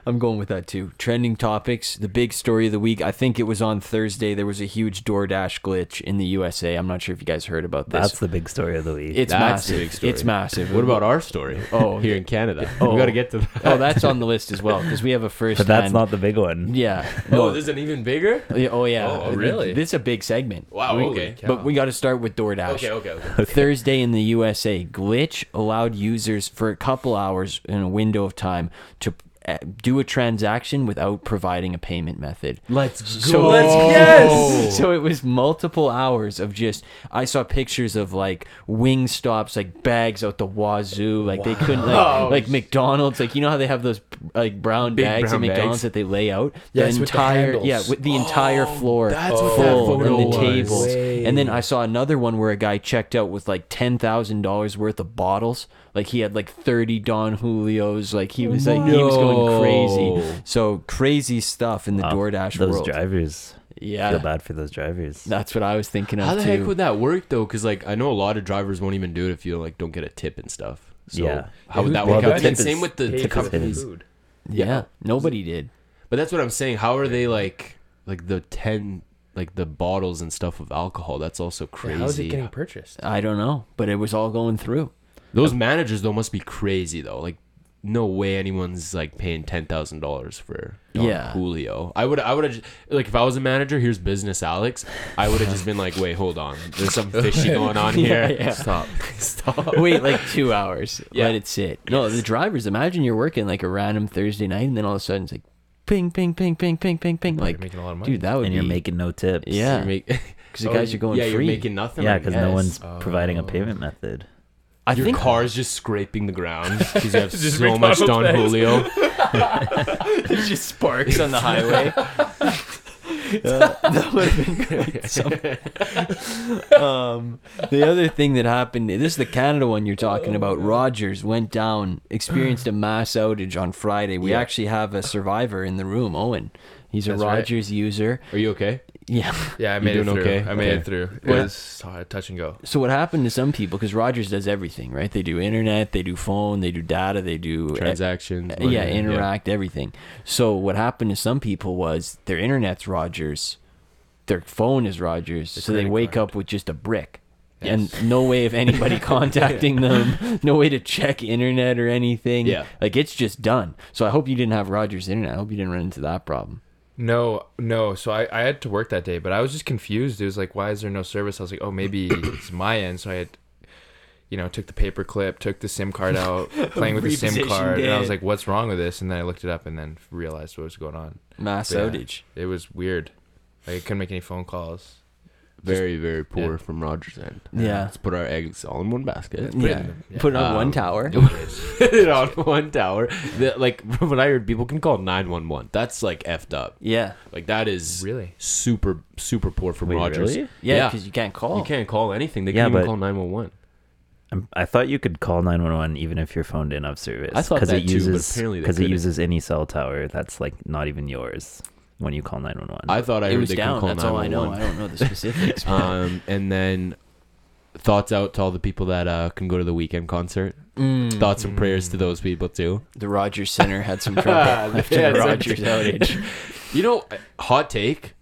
I'm going with that too. Trending topics, the big story of the week. I think it was on Thursday. There was a huge DoorDash glitch in the USA. I'm not sure if you guys heard about this. That's the big story of the week. it's That's massive. the big story. It's massive. What about our story? Oh, here in Canada. Oh. we got to get to that. Oh, that's on the list as well because we have a first. but that's not the big one. Yeah. Oh, No. this is an even bigger. Yeah, oh yeah. Oh, really? This is a big segment. Wow. We- Okay. But we got to start with DoorDash. Okay. Okay. Okay. Thursday in the USA, glitch allowed users for a couple hours in a window of time to do a transaction without providing a payment method. Let's So Let's- yes! So it was multiple hours of just. I saw pictures of like wing stops, like bags out the wazoo, like they couldn't like, like McDonald's, like you know how they have those like brown Big bags brown at McDonald's bags. that they lay out. Yes, the with the entire yeah, with the entire oh, floor that's what that full and the tables. Way. And then I saw another one where a guy checked out with like ten thousand dollars worth of bottles. Like he had like thirty Don Julios. Like he was like he was going crazy. So crazy stuff in the Wow, DoorDash those world. drivers. yeah, Feel bad for those drivers. that's what I was thinking of How the too. heck would that work though? Because like I know a lot of drivers won't even do it if you like don't get a tip and stuff. So Yeah. how would that Well, work the out? And then tip same is with the Paid tip for is companies. food. yeah, Yeah. nobody did. But that's what I'm saying. How are they like like the ten like the bottles and stuff of alcohol? That's also Yeah, crazy. How is it getting purchased? I don't know, but it was all going through. Those managers though must be crazy though. Like no way anyone's like paying ten thousand dollars for Don Yeah. Julio. I would I would have like if I was a manager. Here's business Aleks. I would have just been like, wait, hold on. There's something fishy going on here. Yeah, yeah. Stop. Stop. Wait like two hours. Yeah. Let it sit. No, the drivers. Imagine you're working like a random Thursday night, and then all of a sudden it's like, ping, ping, ping, ping, ping, ping, ping. Like, Like, you're making a lot of money. dude, that would and be. you're making no tips. Yeah. You make- because the Oh, guys are going yeah, free. you're making nothing. Yeah, I because no guess. one's providing a Oh. payment method. I Your think car's just scraping the ground because you have Just so much McDonald's Don bags. Julio. there's just sparks on the highway. Uh, that would have been great. Some- um, the other thing that happened, this is the Canada one you're talking about. Rogers went down, experienced a mass outage on Friday. We Yeah. actually have a survivor in the room, Owen. He's a That's right. Rogers user. Are you okay? Yeah. Yeah, I You made it doing through. okay? I made Okay. it through. It What- was uh, touch and go. So what happened to some people? Because Rogers does everything, right? They do internet, they do phone, they do data, they do Transactions. Uh, yeah, Interac, everything. So what happened to some people was their internet's Rogers, their phone is Rogers, The so they credit wake card. up with just a brick. Yes. And no way of anybody contacting them, no way to check internet or anything. Yeah. Like it's just done. So I hope you didn't have Rogers internet. I hope you didn't run into that problem. No, no. So I, I had to work that day, but I was just confused. It was like, why is there no service? I was like, oh, maybe it's my end. So I had, you know, took the paper clip, took the SIM card out, playing with the SIM card, and I was like, what's wrong with this? And then I looked it up and then realized what was going on. Mass Yeah. outage. It was weird. Like I couldn't make any phone calls. Very, very poor Yeah. from Rogers' end. Yeah. Let's put our eggs all in one basket. Put it Yeah. in the- yeah. Put it on one Um, tower. Put it on one tower. The, like from what I heard, people can call nine one one. That's like effed up. Yeah. Like that is Really? super super poor from Wait, Rogers. really? Yeah, Yeah. because you can't call. You can't call anything. They Yeah, can't even call nine one one. I thought you could call 911 even if your phone didn't have service. I thought Because that it too, but apparently because it uses any cell tower that's like not even yours when you call 911. I thought I it heard was they down. can call That's all I know. I 911. don't know the specifics. but- Um, and then thoughts out to all the people that uh, can go to the Weeknd concert. Mm. Thoughts and prayers to those people too. The Rogers Center had some trouble after Yeah, the it's- Rogers outage. You know, hot take.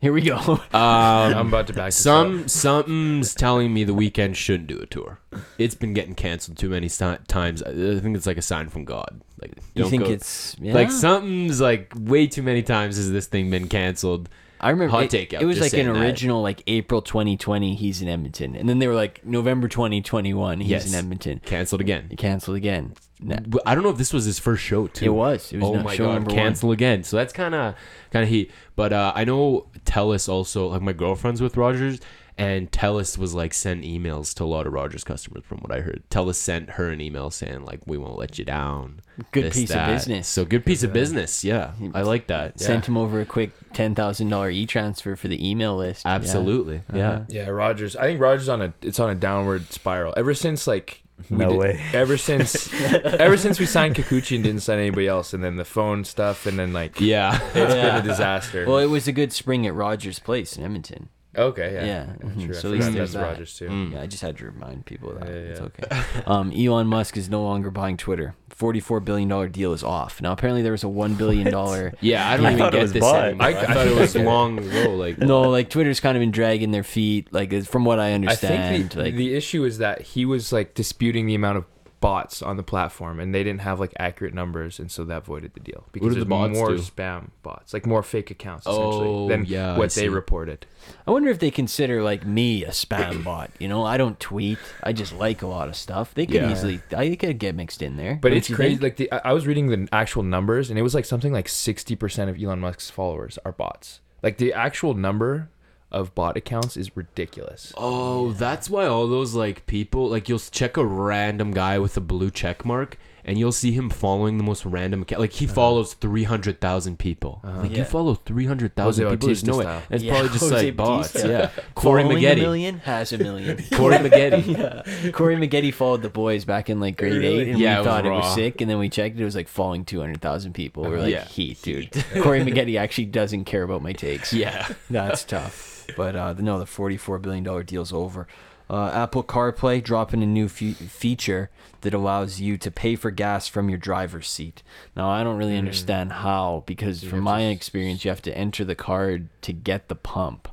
Here we go. I'm Um, about to back this some up. something's telling me the Weeknd shouldn't do a tour. It's been getting canceled too many sti- times. I I think it's like a sign from God. Like You don't think go- it's yeah? like something's like way too many times has this thing been canceled. I remember hot it, take out, it was just like an saying that. original like April 2020. He's in Edmonton, and then they were like November 2021. He's Yes. in Edmonton. Canceled again. He canceled again. Nah, I don't know if this was his first show too. it was. It was oh no- my show god, number cancel again. So that's kind of kind of heat. But uh, I know Telus also like my girlfriend's with Rogers, and Telus was like sent emails to a lot of Rogers customers from what I heard. Telus sent her an email saying like we won't let you down. Good this, piece that. of business. So good piece of business. Yeah, I like that. Sent him over a quick ten thousand dollar e transfer for the email list. Yeah. Absolutely. Yeah. Uh-huh. Yeah, Rogers. I think Rogers on a it's on a downward spiral ever since like we No did- way. Ever since ever since we signed Kikuchi and didn't sign anybody else, and then the phone stuff, and then like Yeah. it's been a disaster. Well, it was a good spring at Rogers Place in Edmonton. Okay, yeah. Yeah, yeah mhm. true. So I at least there's that's that. Rogers too. Mm. Yeah, I just had to remind people of that. Yeah, It's okay. Um, Elon Musk is no longer buying Twitter. Forty-four billion dollar deal is off. Now apparently there was a one billion dollar. Yeah, I don't I even get this bought. anymore. I- I, I thought it was long ago. Like No, like Twitter's kind of been dragging their feet. Like from what I understand. I understand, think the, like the issue is that he was like disputing the amount of bots on the platform, and they didn't have like accurate numbers, and so that voided the deal because did the there's more do? spam bots, like more fake accounts Oh, essentially than yeah, what see. they reported. I wonder if they consider like me a spam bot. You know, I don't tweet. I just like a lot of stuff. They could Yeah. easily. I could get mixed in there. But Don't it's crazy. think? Like the, I I was reading the actual numbers, and it was like something like sixty percent of Elon Musk's followers are bots. Like the actual number of bot accounts is ridiculous. Oh, that's why all those like people like you'll check a random guy with a blue check mark and you'll see him following the most random account. Like he uh-huh. follows three hundred thousand people. Uh-huh. Like Yeah. you follow three hundred thousand Jose people. There's no way. Bautista It's Yeah, probably just Jose like bots. Bautista. Yeah. Corey Following a Maggette. million has a million. Corey Maggette. yeah. Corey Maggette followed the boys back in like grade eight, and Yeah, it we was thought it was sick. And then we checked; it was like following two hundred thousand people. We're like, uh-huh. Yeah. heat, dude. Corey Maggette actually doesn't care about my takes. Yeah. That's tough. But uh, no, the forty-four billion dollar deal's over. Uh, Apple CarPlay dropping a new fe- feature that allows you to pay for gas from your driver's seat. Now, I don't really understand how because from my to s- experience, you have to enter the card to get the pump.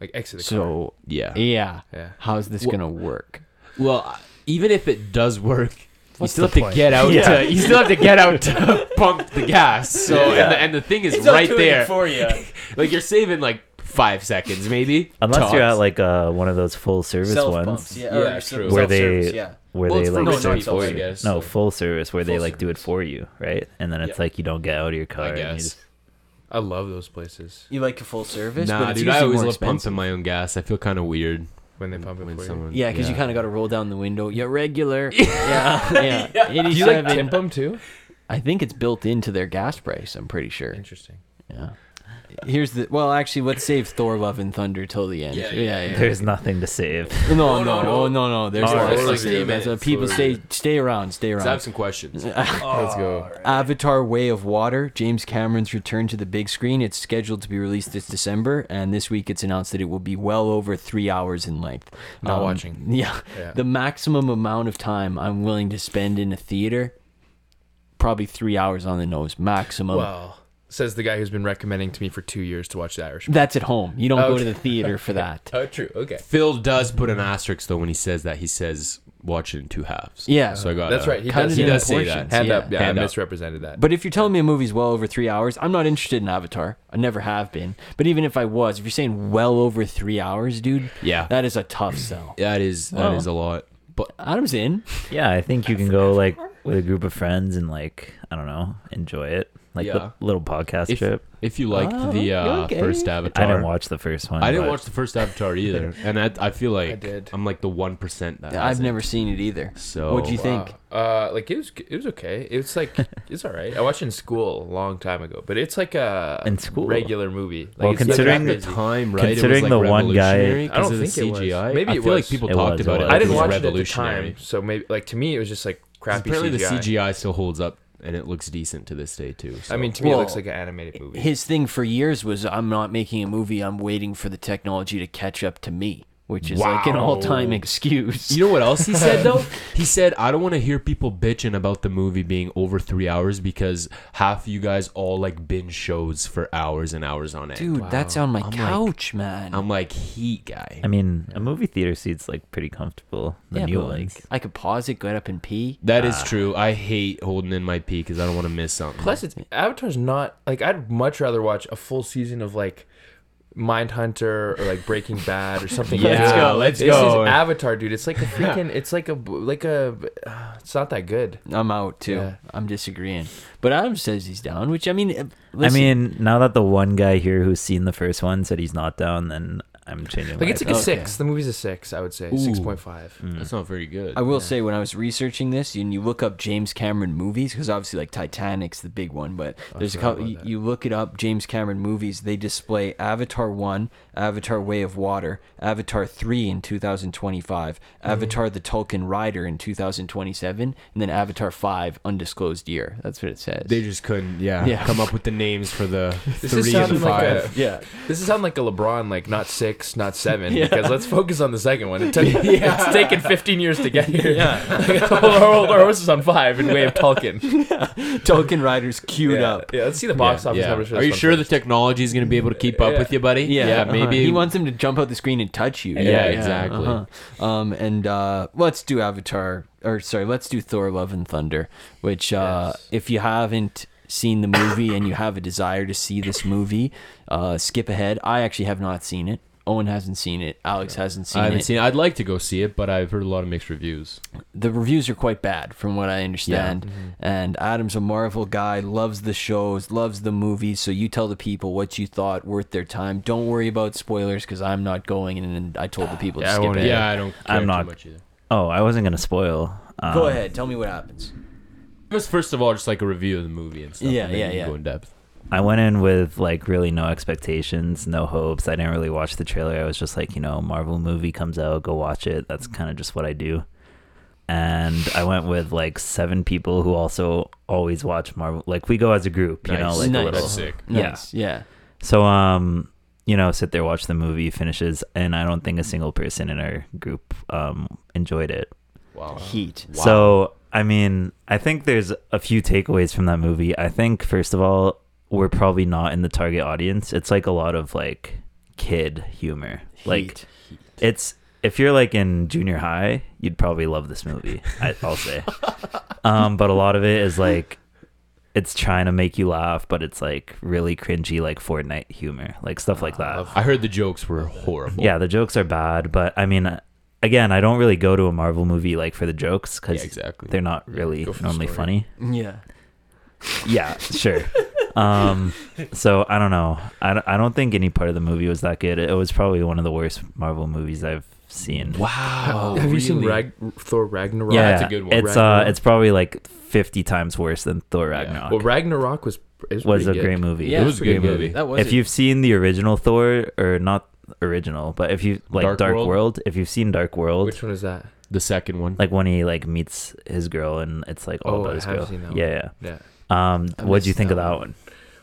Like exit the car. So Yeah. yeah, Yeah. how's this Well- gonna work? Well, even if it does work, you still the have to get out. Yeah. To, you still have to get out to pump the gas. So and, the, and the thing is right there. for you. Like you're saving like five seconds maybe. Unless you're at like uh, one of those full service Self ones pumps, yeah, Yeah, true. where they yeah. where Well, they it's for like rich start- people, I guess. no so- full service where they Full like do it for you, right? And then it's Yeah. like you don't get out of your car. I and you guess. just- I love those places You like a full service? Nah, but dude, I always more love expensive. pumping my own gas. I feel kind of weird when they pump it when for you. someone. Yeah, because you kind of got to roll down the window. Yeah, regular. yeah, yeah. Do you like 87. tip them too? I think it's built into their gas price. I'm pretty sure. Interesting. Yeah. Here's the well. Actually, let's save Thor: Love and Thunder till the end. Yeah, Yeah, yeah, yeah. There's nothing to save. No, No, no, no, no, no. no, no. There's Oh, lots to like save. three That's what uh, minutes, people stay stay around. Stay I have some questions. Let's go. Avatar: Way of Water, James Cameron's return to the big screen. It's scheduled to be released this December, and this week it's announced that it will be well over three hours in length. Not um, watching. Yeah, Yeah. the maximum amount of time I'm willing to spend in a theater, probably three hours on the nose, maximum. Well, says the guy who's been recommending to me for two years to watch The Irishman. That's at home. You don't go to the theater for that. Oh, true. Okay. Phil does put an asterisk though when he says that. He says watch it in two halves. Yeah. So I got. That's right. He Cut does, it he in does say portions. that. Hand Yeah. up. Yeah, Hand I up. misrepresented that. But if you're telling me a movie's well over three hours, I'm not interested in Avatar. I never have been. But even if I was, if you're saying well over three hours, dude, Yeah. that is a tough sell. That is that Well. is a lot. But Adam's in. Yeah, I think you can go like with a group of friends and like I don't know, enjoy it. Like Yeah. the little podcast If- trip. if you liked Oh, the uh, okay. first Avatar, I didn't watch the first one. I didn't but watch the first Avatar either, and I, I feel like I did. I'm like the one percent that I've hasn't. never seen it either. So What'd you think? Uh, like it was, it was okay. It's like it's all right. I watched it in school a long time ago, but it's like a In school? regular movie. Like Well, it's like considering the time, right? considering it was like the one guy- I I 'cause don't of the think it was. CGI. Maybe I it feel like people It talked was, about it. I didn't watch it at the revolutionary. time, so maybe like to me it was just like crappy Apparently, CGI. the CGI still holds up, and it looks decent to this day too. So. I mean, to me Well, it looks like an animated movie. His thing for years was I'm not making a movie. I'm waiting for the technology to catch up to me, which is like an all-time excuse. You know what else he said though? He said, "I don't want to hear people bitching about the movie being over three hours because half of you guys all like binge shows for hours and hours on end." Dude, that's on my I'm like- couch, man. I'm like heat guy. I mean, a movie theater seat's like pretty comfortable. The yeah, new but ones. like I could pause it, get up and pee. That is ah. true. I hate holding in my pee because I don't want to miss something. Plus, it's Avatar's not like I'd much rather watch a full season of like Mindhunter or like Breaking Bad or something. Yeah, let's go, let's this go. is Avatar, dude. It's like a freaking. It's like a like a. Uh, it's not that good. I'm out too. Yeah. I'm disagreeing. But Adam says he's down, which I mean, uh, I mean, now that the one guy here who's seen the first one said he's not down, then I'm changing. Like my it's like a Okay. six. The movie's a six. I would say Ooh. six point five. Mm. That's not very good. I will say when I was researching this, and you look up James Cameron movies, because obviously like Titanic's the big one, but there's a couple. You, you look it up, James Cameron movies. They display Avatar one, Avatar Way of Water, Avatar three in 2025, Mm-hmm. Avatar the Tulkun Rider in 2027, and then Avatar five undisclosed year. That's what it says. they just couldn't, yeah, Yeah. come up with the names for the This three and sounding like five. a yeah. This is sounding like a LeBron, like not six, six, not seven. Yeah. Because let's focus on the second one. It took, Yeah. It's taken 15 years to get here. Yeah. our, our horse is on five in way of Tulkun. Tulkun riders queued yeah. up. Yeah, let's see the box Yeah, office yeah. numbers. for Are you one sure the technology is going to be able to keep up Yeah. with you, buddy? Yeah, uh-huh. maybe. he wants him to jump out the screen and touch you. Yeah, exactly. uh-huh. Um, and uh, let's do Avatar, or sorry, let's do Thor: Love and Thunder. Which, uh, Yes. if you haven't seen the movie and you have a desire to see this movie, uh, skip ahead. I actually have not seen it. Owen hasn't seen it. Alex hasn't seen it. I haven't it. seen. It. I'd like to go see it, but I've heard a lot of mixed reviews. the reviews are quite bad from what I understand. And Adam's a Marvel guy, loves the shows, loves the movies. So you tell the people what you thought worth their time. Don't worry about spoilers because I'm not going. And I told the people Yeah, to I skip won't ahead. Yeah, I don't. Care I'm not- Too much either. Oh, I wasn't gonna spoil. Um, Go ahead, tell me what happens. Just first of all, just like a review of the movie and stuff. Yeah, and then yeah, you can yeah. Go in depth. I went in with like really no expectations, no hopes. I didn't really watch the trailer. I was just like, you know, Marvel movie comes out, go watch it. That's kind of just what I do. And I went with like seven people who also always watch Marvel. Like we go as a group, you know, like Nice. a little. That's sick. Yeah. Nice. Yeah. So um, you know, sit there, watch the movie, finishes, and I don't think a single person in our group um enjoyed it. Wow. Heat. So, I mean, I think there's a few takeaways from that movie. I think, first of all, we're probably not in the target audience. It's like a lot of like kid humor. Like, Heat. it's if you're like in junior high, you'd probably love this movie. I, I'll say. Um, but a lot of it is like it's trying to make you laugh, but it's like really cringy, like Fortnite humor, like stuff like that. I heard the jokes were horrible. Yeah, the jokes are bad, but I mean, again, I don't really go to a Marvel movie like for the jokes because Yeah, exactly. they're not really go the normally story. funny. Yeah. Yeah, sure. um, so I don't know. I don't, I don't think any part of the movie was that good. It was probably one of the worst Marvel movies I've seen. Wow. Have you seen? Rag- Thor Ragnarok? Yeah, that's a good one. It's uh, it's probably like fifty times worse than Thor Yeah. Ragnarok. Well, Ragnarok was is was a good. great movie. Yeah, It was a Great good movie. That was If it. you've seen the original Thor, or not original, but if you like Dark Dark, World? World? if you've seen Dark World, Which one is that? The second one. like when he like meets his girl and it's like all Oh, about I his have girl. seen that yeah, Yeah. yeah. Um, what'd you missed think of that that one.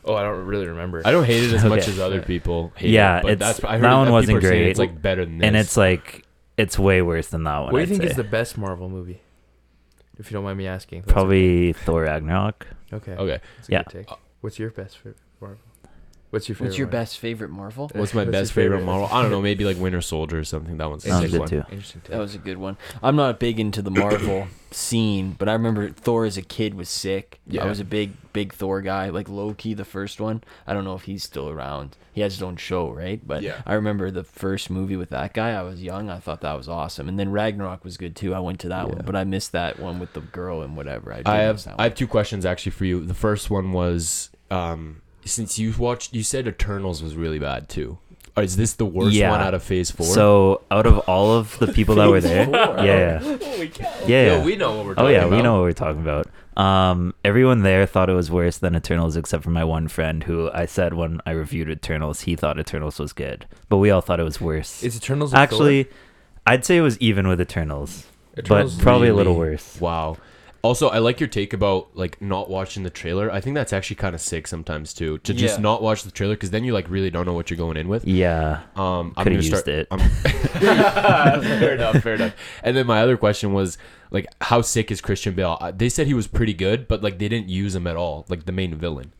One? Oh, I don't really remember. I don't hate it as much Okay. as other people hate Yeah, it. But it's- that's I heard that one people wasn't are saying great. It's like better than this. And it's like it's way worse than that one. What do you I'd think say. is the best Marvel movie? If you don't mind me asking. That's probably Thor Ragnarok? Okay. okay. That's a Yeah. good take. What's your best favorite Marvel? What's your favorite? What's your one? best favorite Marvel? What's my What's best favorite favorite? Marvel? I don't know. Maybe like Winter Soldier or something. That one's a Sounds sick good one. too. Interesting. Take. That was a good one. I'm not big into the Marvel scene, but I remember Thor as a kid was sick. Yeah. I was a big, big Thor guy. Like Loki, the first one. I don't know if he's still around. He has his own show, right? But Yeah. I remember the first movie with that guy. I was young. I thought that was awesome. And then Ragnarok was good too. I went to that one, but I missed that one with the girl and whatever. I, I have that I have two questions actually for you. The first one was um, since you watched, you said Eternals was really bad too. Or is this the worst Yeah. one out of Phase Four? So out of all of the people that were there, yeah, yeah, yeah, yeah. Yo, we know what we're talking oh yeah, about. we know what we're talking about. Um, everyone there thought it was worse than Eternals, except for my one friend who I said when I reviewed Eternals, he thought Eternals was good, but we all thought it was worse. Is Eternals a? Actually, I'd say it was even with Eternals, Eternals but probably a little really- worse. Wow. Also, I like your take about like not watching the trailer. I think that's actually kind of sick sometimes too. To just Yeah. not watch the trailer because then you like really don't know what you're going in with. Yeah, Um, I'm could gonna have used start. it. I'm- fair enough. Fair enough. And then my other question was like, how sick is Christian Bale? Uh, They said he was pretty good, but like they didn't use him at all, like the main villain,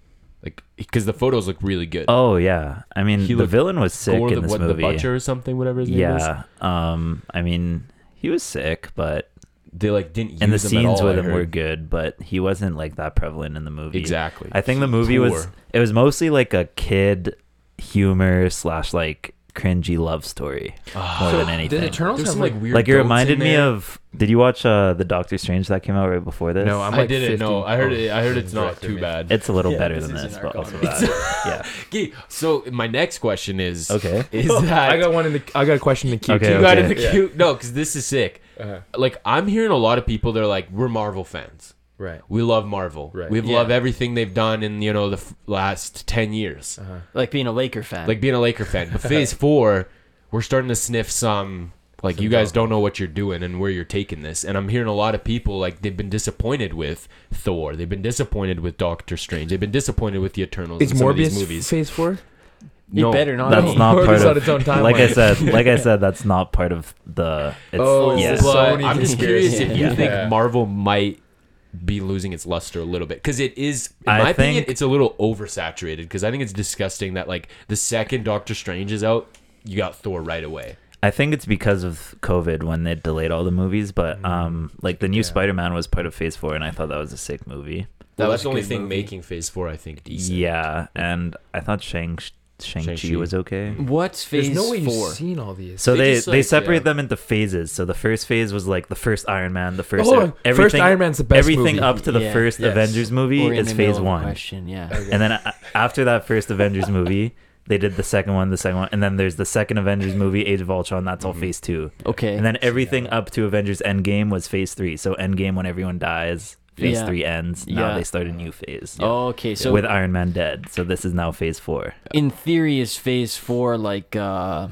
like because the photos look really good. Oh yeah, I mean He the looked- villain was sick Or in the, this what, movie. the butcher or something, whatever his name is. yeah, um, I mean he was sick, but They like didn't use and the him at scenes all, with I him were good, but he wasn't like that prevalent in the movie. Exactly. I think the movie was it was mostly like a kid humor slash like cringy love story more than anything. Did Eternals There's have some like? like weird. like it reminded me there. of. Did you watch uh the Doctor Strange that came out right before this? No, I'm I didn't 50. know. I heard Oh, it. I heard it's not too made- bad. it's a little Yeah, better this than is this, but also bad. yeah. Okay, so my next question is Okay. is that I got one in the. I got a question in the queue. Okay, you too. got in the queue? No, because this is sick. Uh-huh. Like I'm hearing a lot of people. They're like, we're Marvel fans. Right. We love Marvel. Right. We've Yeah. loved everything they've done in you know the f- last ten years. Uh-huh. like being a Laker fan. Like being a Laker fan. But Phase Four, we're starting to sniff some. Like Some you guys downfall. don't know what you're doing and where you're taking this, and I'm hearing a lot of people like they've been disappointed with Thor, they've been disappointed with Doctor Strange, they've been disappointed with the Eternals Is and some of these Morbius movies. Phase Four? It No. better not. That's be. not part it's of. its own timeline. Like I said, like I said, that's not part of the. It's, Oh, yeah. it's the But Sony I'm just curious if you conspiracy. think Yeah. Marvel might be losing its luster a little bit because it is, in I my opinion, think- it's a little oversaturated. Because I think it's disgusting that like the second Doctor Strange is out, you got Thor right away. I think it's because of COVID when they delayed all the movies, but um, like the new Yeah. Spider-Man was part of Phase Four, and I thought that was a sick movie. That that's was the only thing movie. making Phase Four, I think, decent. Yeah, and I thought Shang Shang Chi Shang-Chi. was okay. What's There's phase no way four? you've seen all these. So They they just, they like, separate yeah. them into phases. So the first phase was like the first Iron Man, the first Oh, first Iron Man's the best everything movie. up to the Yeah. first Yes. Avengers movie We're in is the phase of a one, Question, yeah. Okay. and then a- after that first Avengers movie, they did the second one, the second one, and then there's the second Avengers movie, Age of Ultron. That's all Mhm. phase two, Okay. and then everything up to Avengers Endgame was phase three. So Endgame, when everyone dies, phase Yeah. three ends. Now Yeah. they start a new phase oh, okay. So with Iron Man dead. So this is now phase four. in theory, is phase four like uh,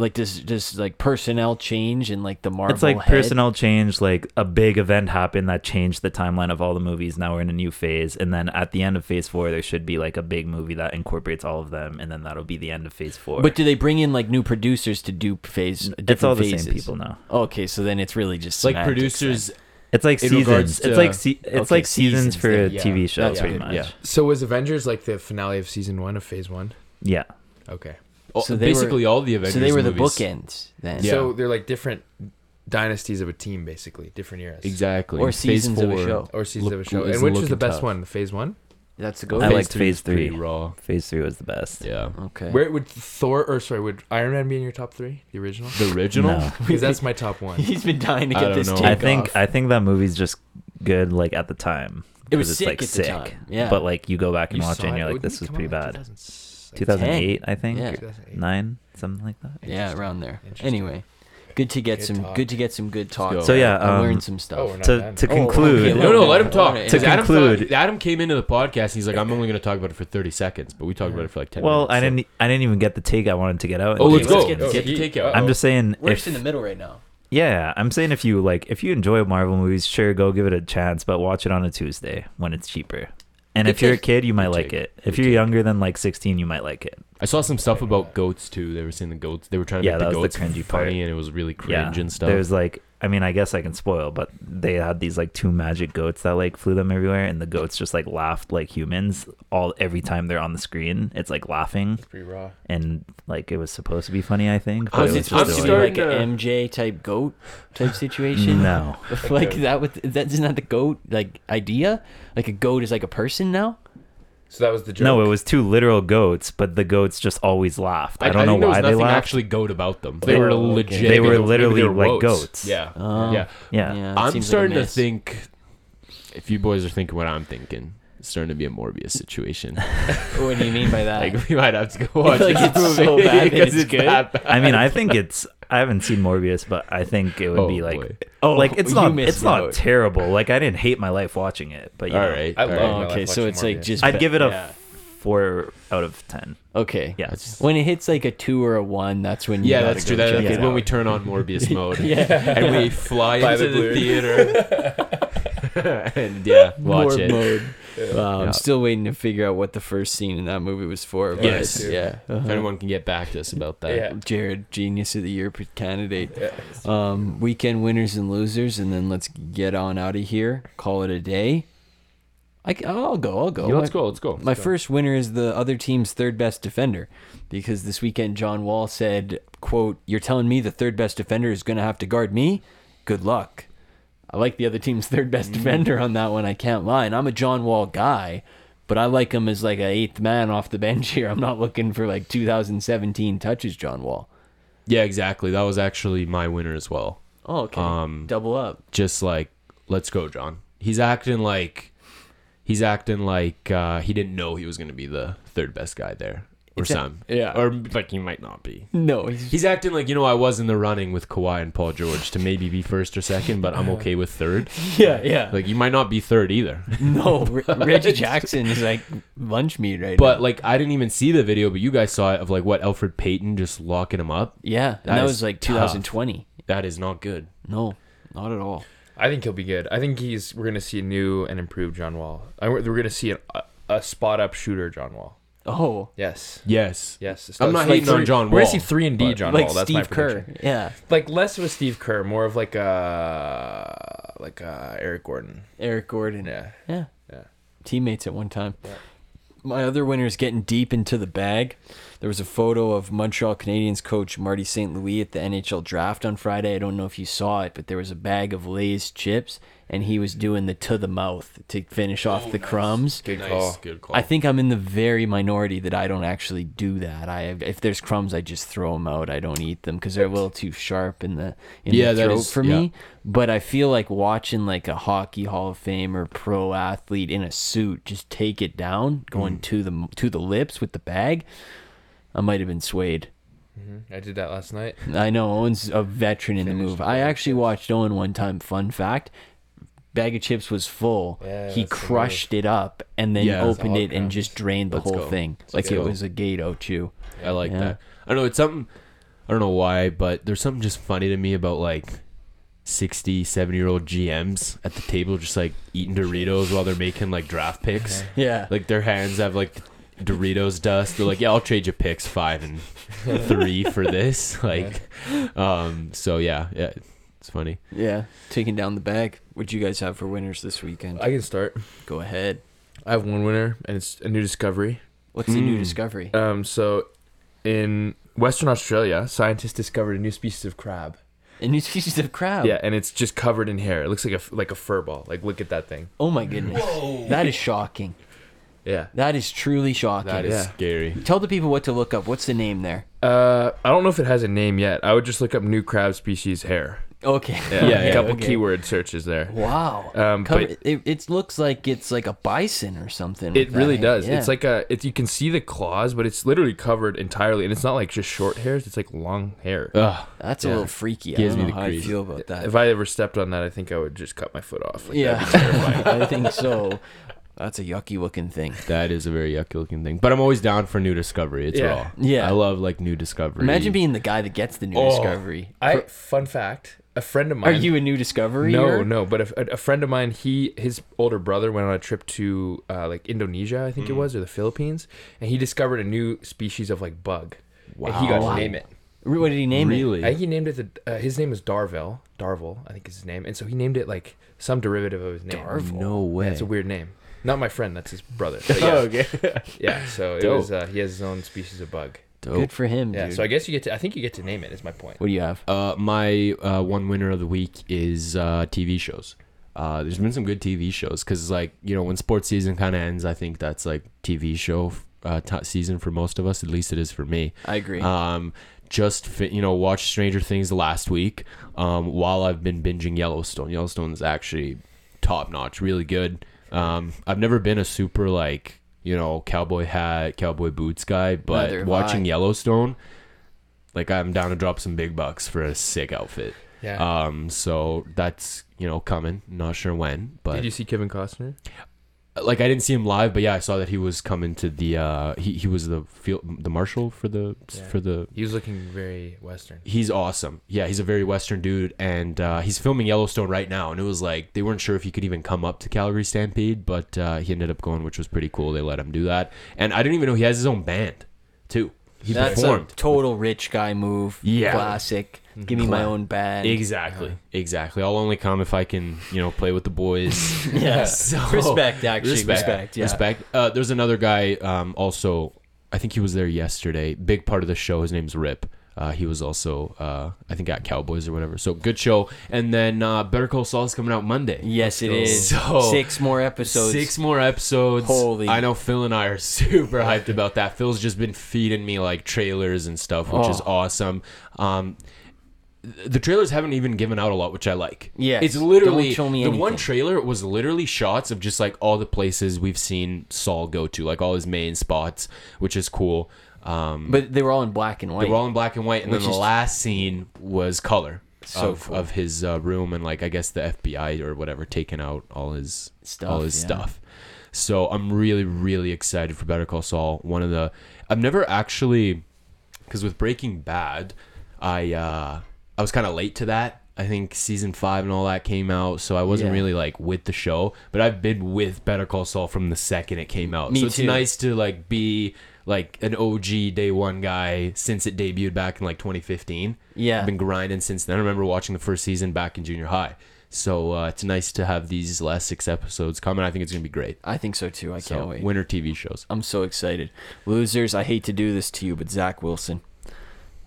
like does does like personnel change and like the Marvel? it's like head? personnel change like a big event happened that changed the timeline of all the movies now we're in a new phase and then at the end of phase four there should be like a big movie that incorporates all of them and then that'll be the end of phase four But do they bring in like new producers to do phase? Different it's all the phases? same people now Okay, so then it's really just like producers. then. Producers. it's like In seasons regards it's like se- it's okay, like seasons, seasons for then, a yeah. tv show That's pretty good, much yeah. So was Avengers like the finale of season one of Phase One? yeah Okay. oh, So they were- basically, all the Avengers. So they were the movies- bookends then, Yeah. So they're like different dynasties of a team, basically different eras. Exactly. or Phase seasons of a four show. Or seasons of a show. is And which was looking the best tough. one? Phase One. That's the I go. like Phase phase is pretty three. raw. phase three was the best Yeah. Okay. Where would Thor or sorry would Iron Man be in your top three? The original? The original. No. Because that's my top one. He's been dying to I get don't this know. take i think off. i think that movie's just good like at the time It was 'cause it's sick like at the sick time, yeah. but like you go back and You watch it saw and you're it- like didn't this it was come pretty out in bad 2006? 2008 i think Yeah. 2008. nine something like that yeah, around there. Interesting. Anyway, good to get Good some talk. good to get some good talk. go. So, yeah, I um, learned some stuff. Oh, we're to done. to Oh, conclude okay, No, no, let him talk. Alright. To 'Cause Adam, conclude- thought- Adam came into the podcast. And he's like, I'm only going to talk about it for 30 seconds, but we talked about it for like 10 Well, minutes. I didn't. I didn't even get the take I wanted to get out. Oh, in let's case- go. get Get, the- the takeout. I'm just saying. We're if, just in the middle right now. yeah, I'm saying if you like, if you enjoy Marvel movies, sure, go give it a chance, but watch it on a Tuesday when it's cheaper. And if you're a kid, you might like it. If you're younger than like 16, you might like it. I saw some stuff about uh, goats too. They were saying the goats. They were trying to Yeah, make that the was goats the cringy funny, part. and it was really cringe and stuff. there's like, I mean, I guess I can spoil, but they had these like two magic goats that like flew them everywhere, and the goats just like laughed like humans all every time they're on the screen. It's like laughing, Pretty raw. and like it was supposed to be funny, I think. I'm But Was was it I'm supposed to be like, starting like to- a MJ type goat type situation? no. like that with that isn't that the goat like idea? Like a goat is like a person now? So that was the joke. No, it was two literal goats, but the goats just always laughed. I, don't know why there was laughed. actually goat about them. They They- were Oh, legit. They were literally they were like woats. goats. Yeah, Oh. yeah. Yeah. that I'm seems like starting to think. If you boys are thinking what I'm thinking, it's starting to be a Morbius situation. What do you mean by that? like we might have to go watch Like, this it's so bad that because it's good? that bad. I mean, I think it's. I haven't seen Morbius, but I think it would Oh, be like, boy. oh, like it's not, it's not out. terrible. Like I didn't hate my life watching it, but you all know, right. I all love right. Oh, okay, so watching it's like just I'd give it a yeah. four out of ten. Okay. Yeah, That's- When it hits like a two or a one, that's when you Yeah, gotta that's true. That, that's it when we turn on Morbius mode. Yeah. and we fly Buy into the the, theater. and yeah, watch More it. mode. Wow, I'm still waiting to figure out what the first scene in that movie was for. But Yes. yeah. If uh-huh. anyone can get back to us about that. Yeah. Jared, genius of the year candidate. Yeah. Um, weekend winners and losers, and then let's get on out of here. Call it a day. I, will go. I'll go. Yeah, let's My- go. Let's go. My first winner is the other team's third best defender, because this weekend John Wall said, "quote You're telling me the third best defender is going to have to guard me? Good luck." I like the other team's third best defender on that one. I can't lie, and I'm a John Wall guy, but I like him as like a eighth man off the bench here. I'm not looking for like 2017 touches, John Wall. Yeah, exactly. That was actually my winner as well. Oh, okay. Um, Double up. Just like, let's go, John. He's acting like he's acting like uh, he didn't know he was going to be the third best guy there, or It's a- some, yeah. or like he might not be. No, he's, He's acting like you know I was in the running with Kawhi and Paul George to maybe be first or second, but I'm okay with third. yeah, yeah. Like you might not be third either. no, Re- Reggie Jackson is like lunch meat right But now. like I didn't even see the video, but you guys saw it of like what Elfrid Payton just locking him up. yeah, and that that is was like tough. 2020. That is not good. No, not at all. I think he'll be good. I think he's. We're gonna see a new and improved John Wall. I, we're gonna see a, a spot up shooter John Wall. Oh, Yes. Yes. Yes. I'm not hating on John We're gonna Wall, see three and D but- John like Wall. That's my Steve Kerr. prediction. Yeah, Like less of a Steve Kerr, more of like a like a Eric Gordon. Eric Gordon. Yeah. Yeah. Yeah. Teammates at one time. My other winner is getting deep into the bag. There was a photo of Montreal Canadiens coach Marty St. Louis at the NHL draft on Friday. I don't know if you saw it, but there was a bag of Lay's chips, and he was doing the to the mouth to finish off the crumbs. Good Nice. call. Good call. I think I'm in the very minority that I don't actually do that. I if there's crumbs, I just throw them out. I don't eat them because they're a little too sharp in the in Yeah, the that throat is- for yeah. me. But I feel like watching like a hockey Hall of Fame or pro athlete in a suit just take it down, going Mm. to the to the lips with the bag. I might have been swayed. Mhm. I did that last night. I know Owen's a veteran in the Finished move. I bag of actually watched Owen one time. Fun fact. Bag of chips was full. Yeah, he that's the crushed it up and then Yeah. opened All it and crumbs. just drained the Let's whole go. thing Let's like it go. was a Gato chew. I like Yeah. that. I don't know. It's something. I don't know why, but there's something just funny to me about like 60, 70 year old GMs at the table just like eating Doritos while they're making like draft picks. Yeah. Like their hands have like Doritos dust. They're like, yeah, I'll trade you picks five and three for this. Like, um. So yeah, yeah, it's funny. Yeah. Taking down the bag. What do you guys have for winners this weekend? I can start. Go ahead. I have one winner, and it's a new discovery. What's the new Mm. discovery? Um, so in Western Australia, scientists discovered a new species of crab. A new species of crab. Yeah, and it's just covered in hair. It looks like a like a fur ball. Like look at that thing. Oh my goodness. That is shocking. Yeah. That is truly shocking. That is Yeah. scary. Tell the people what to look up. What's the name there? Uh, I don't know if it has a name yet. I would just look up new crab species hair. Okay. Yeah, Yeah, a couple okay. keyword searches there. Wow. Um, Cover, but it, it looks like it's like a bison or something. it with that really hair. does. Yeah. It's like a. It's you can see the claws, but it's literally covered entirely, and it's not like just short hairs. It's like long hair. Ugh. That's a Yeah. little freaky. I Gives don't me know the how I creeps. feel about that. If I ever stepped on that, I think I would just cut my foot off. Like, yeah, that'd be terrifying. I think so. That's a yucky looking thing. That is a very yucky looking thing. But I'm always down for new discovery. It's Yeah. raw. Yeah. I love like new discovery. Imagine being the guy that gets the new Oh, discovery. I fun fact: a friend of mine. Are you a new discovery? No, no. But a, a friend of mine, he his older brother went on a trip to uh, like Indonesia, I think Mm. it was, or the Philippines, and he discovered a new species of like bug. And he got Wow. to name it. What did he name it? really. I think he named it. The, uh, his name is Darvel. Darvel, I think is his name, and so he named it like some derivative of his name. Darvel? no Yeah, way. it's a weird name. Not my friend. That's his brother. But yeah, okay. yeah. So it Dope. was. Uh, he has his own species of bug. it? Good for him, Yeah. dude. So I guess you get to. I think you get to name it. Is my point. what do you have? Uh, my uh, one winner of the week is uh, TV shows. Uh, there's been some good TV shows because, like, you know, when sports season kind of ends, I think that's like TV show uh, t- season for most of us. At least it is for me. I agree. Um, just fi- you know, watched Stranger Things last week. Um, while I've been binging Yellowstone. Yellowstone is actually top notch, really good. Um, I've never been a super like you know cowboy hat, cowboy boots guy, Neither but have watching I. Yellowstone, like I'm down to drop some big bucks for a sick outfit. Yeah. Um, so that's you know coming. Not sure when, but Did you see Kevin Costner? Like I didn't see him live, but yeah, I saw that he was coming to the. Uh, he he was the field the marshal for the Yeah. for the. He was looking very Western. He's awesome. Yeah, he's a very Western dude, and uh, he's filming Yellowstone right now. And it was like they weren't sure if he could even come up to Calgary Stampede, but uh, he ended up going, which was pretty cool. They let him do that, and I didn't even know he has his own band, too. He That's performed. a total rich guy move. Yeah. Classic. Give me my own band. Exactly, exactly. I'll only come if I can, you know, play with the boys. Yeah. So- respect, actually. Respect. yeah. Respect. Uh, there's another guy. Um, also, I think he was there yesterday. Big part of the show. His name's Rip. Uh, he was also, uh, I think, at Cowboys or whatever. So good show. And then uh, Better Call Saul is coming out Monday. Yes, it is. So- Six more episodes. Six more episodes. Holy- I know Phil and I are super hyped about that. Phil's just been feeding me like trailers and stuff, which is Oh. awesome. Um, the trailers haven't even given out a lot, which I like. Yeah, it's literally Don't show me the one trailer was literally shots of just like all the places we've seen Saul go to, like all his main spots, which is cool. Um, But they were all in black and white. they were all in black and white, and then the is- last scene was color So of, cool. of his uh, room, and like I guess the FBI or whatever taking out all his Stuff, all his yeah. stuff. So I'm really really excited for Better Call Saul. One of the I've never actually because with Breaking Bad, I uh, I was kind of late to that. I think season five and all that came out, so I wasn't Yeah. really like with the show. But I've been with Better Call Saul from the second it came out. Me so it's too. nice to like be like an OG day one guy since it debuted back in like 2015. Yeah. I've been grinding since then. I remember watching the first season back in junior high. So uh, it's nice to have these last six episodes coming. I think it's gonna be great. I think so too. I So can't wait. winter TV shows. I'm so excited. Losers, I hate to do this to you, but Zach Wilson.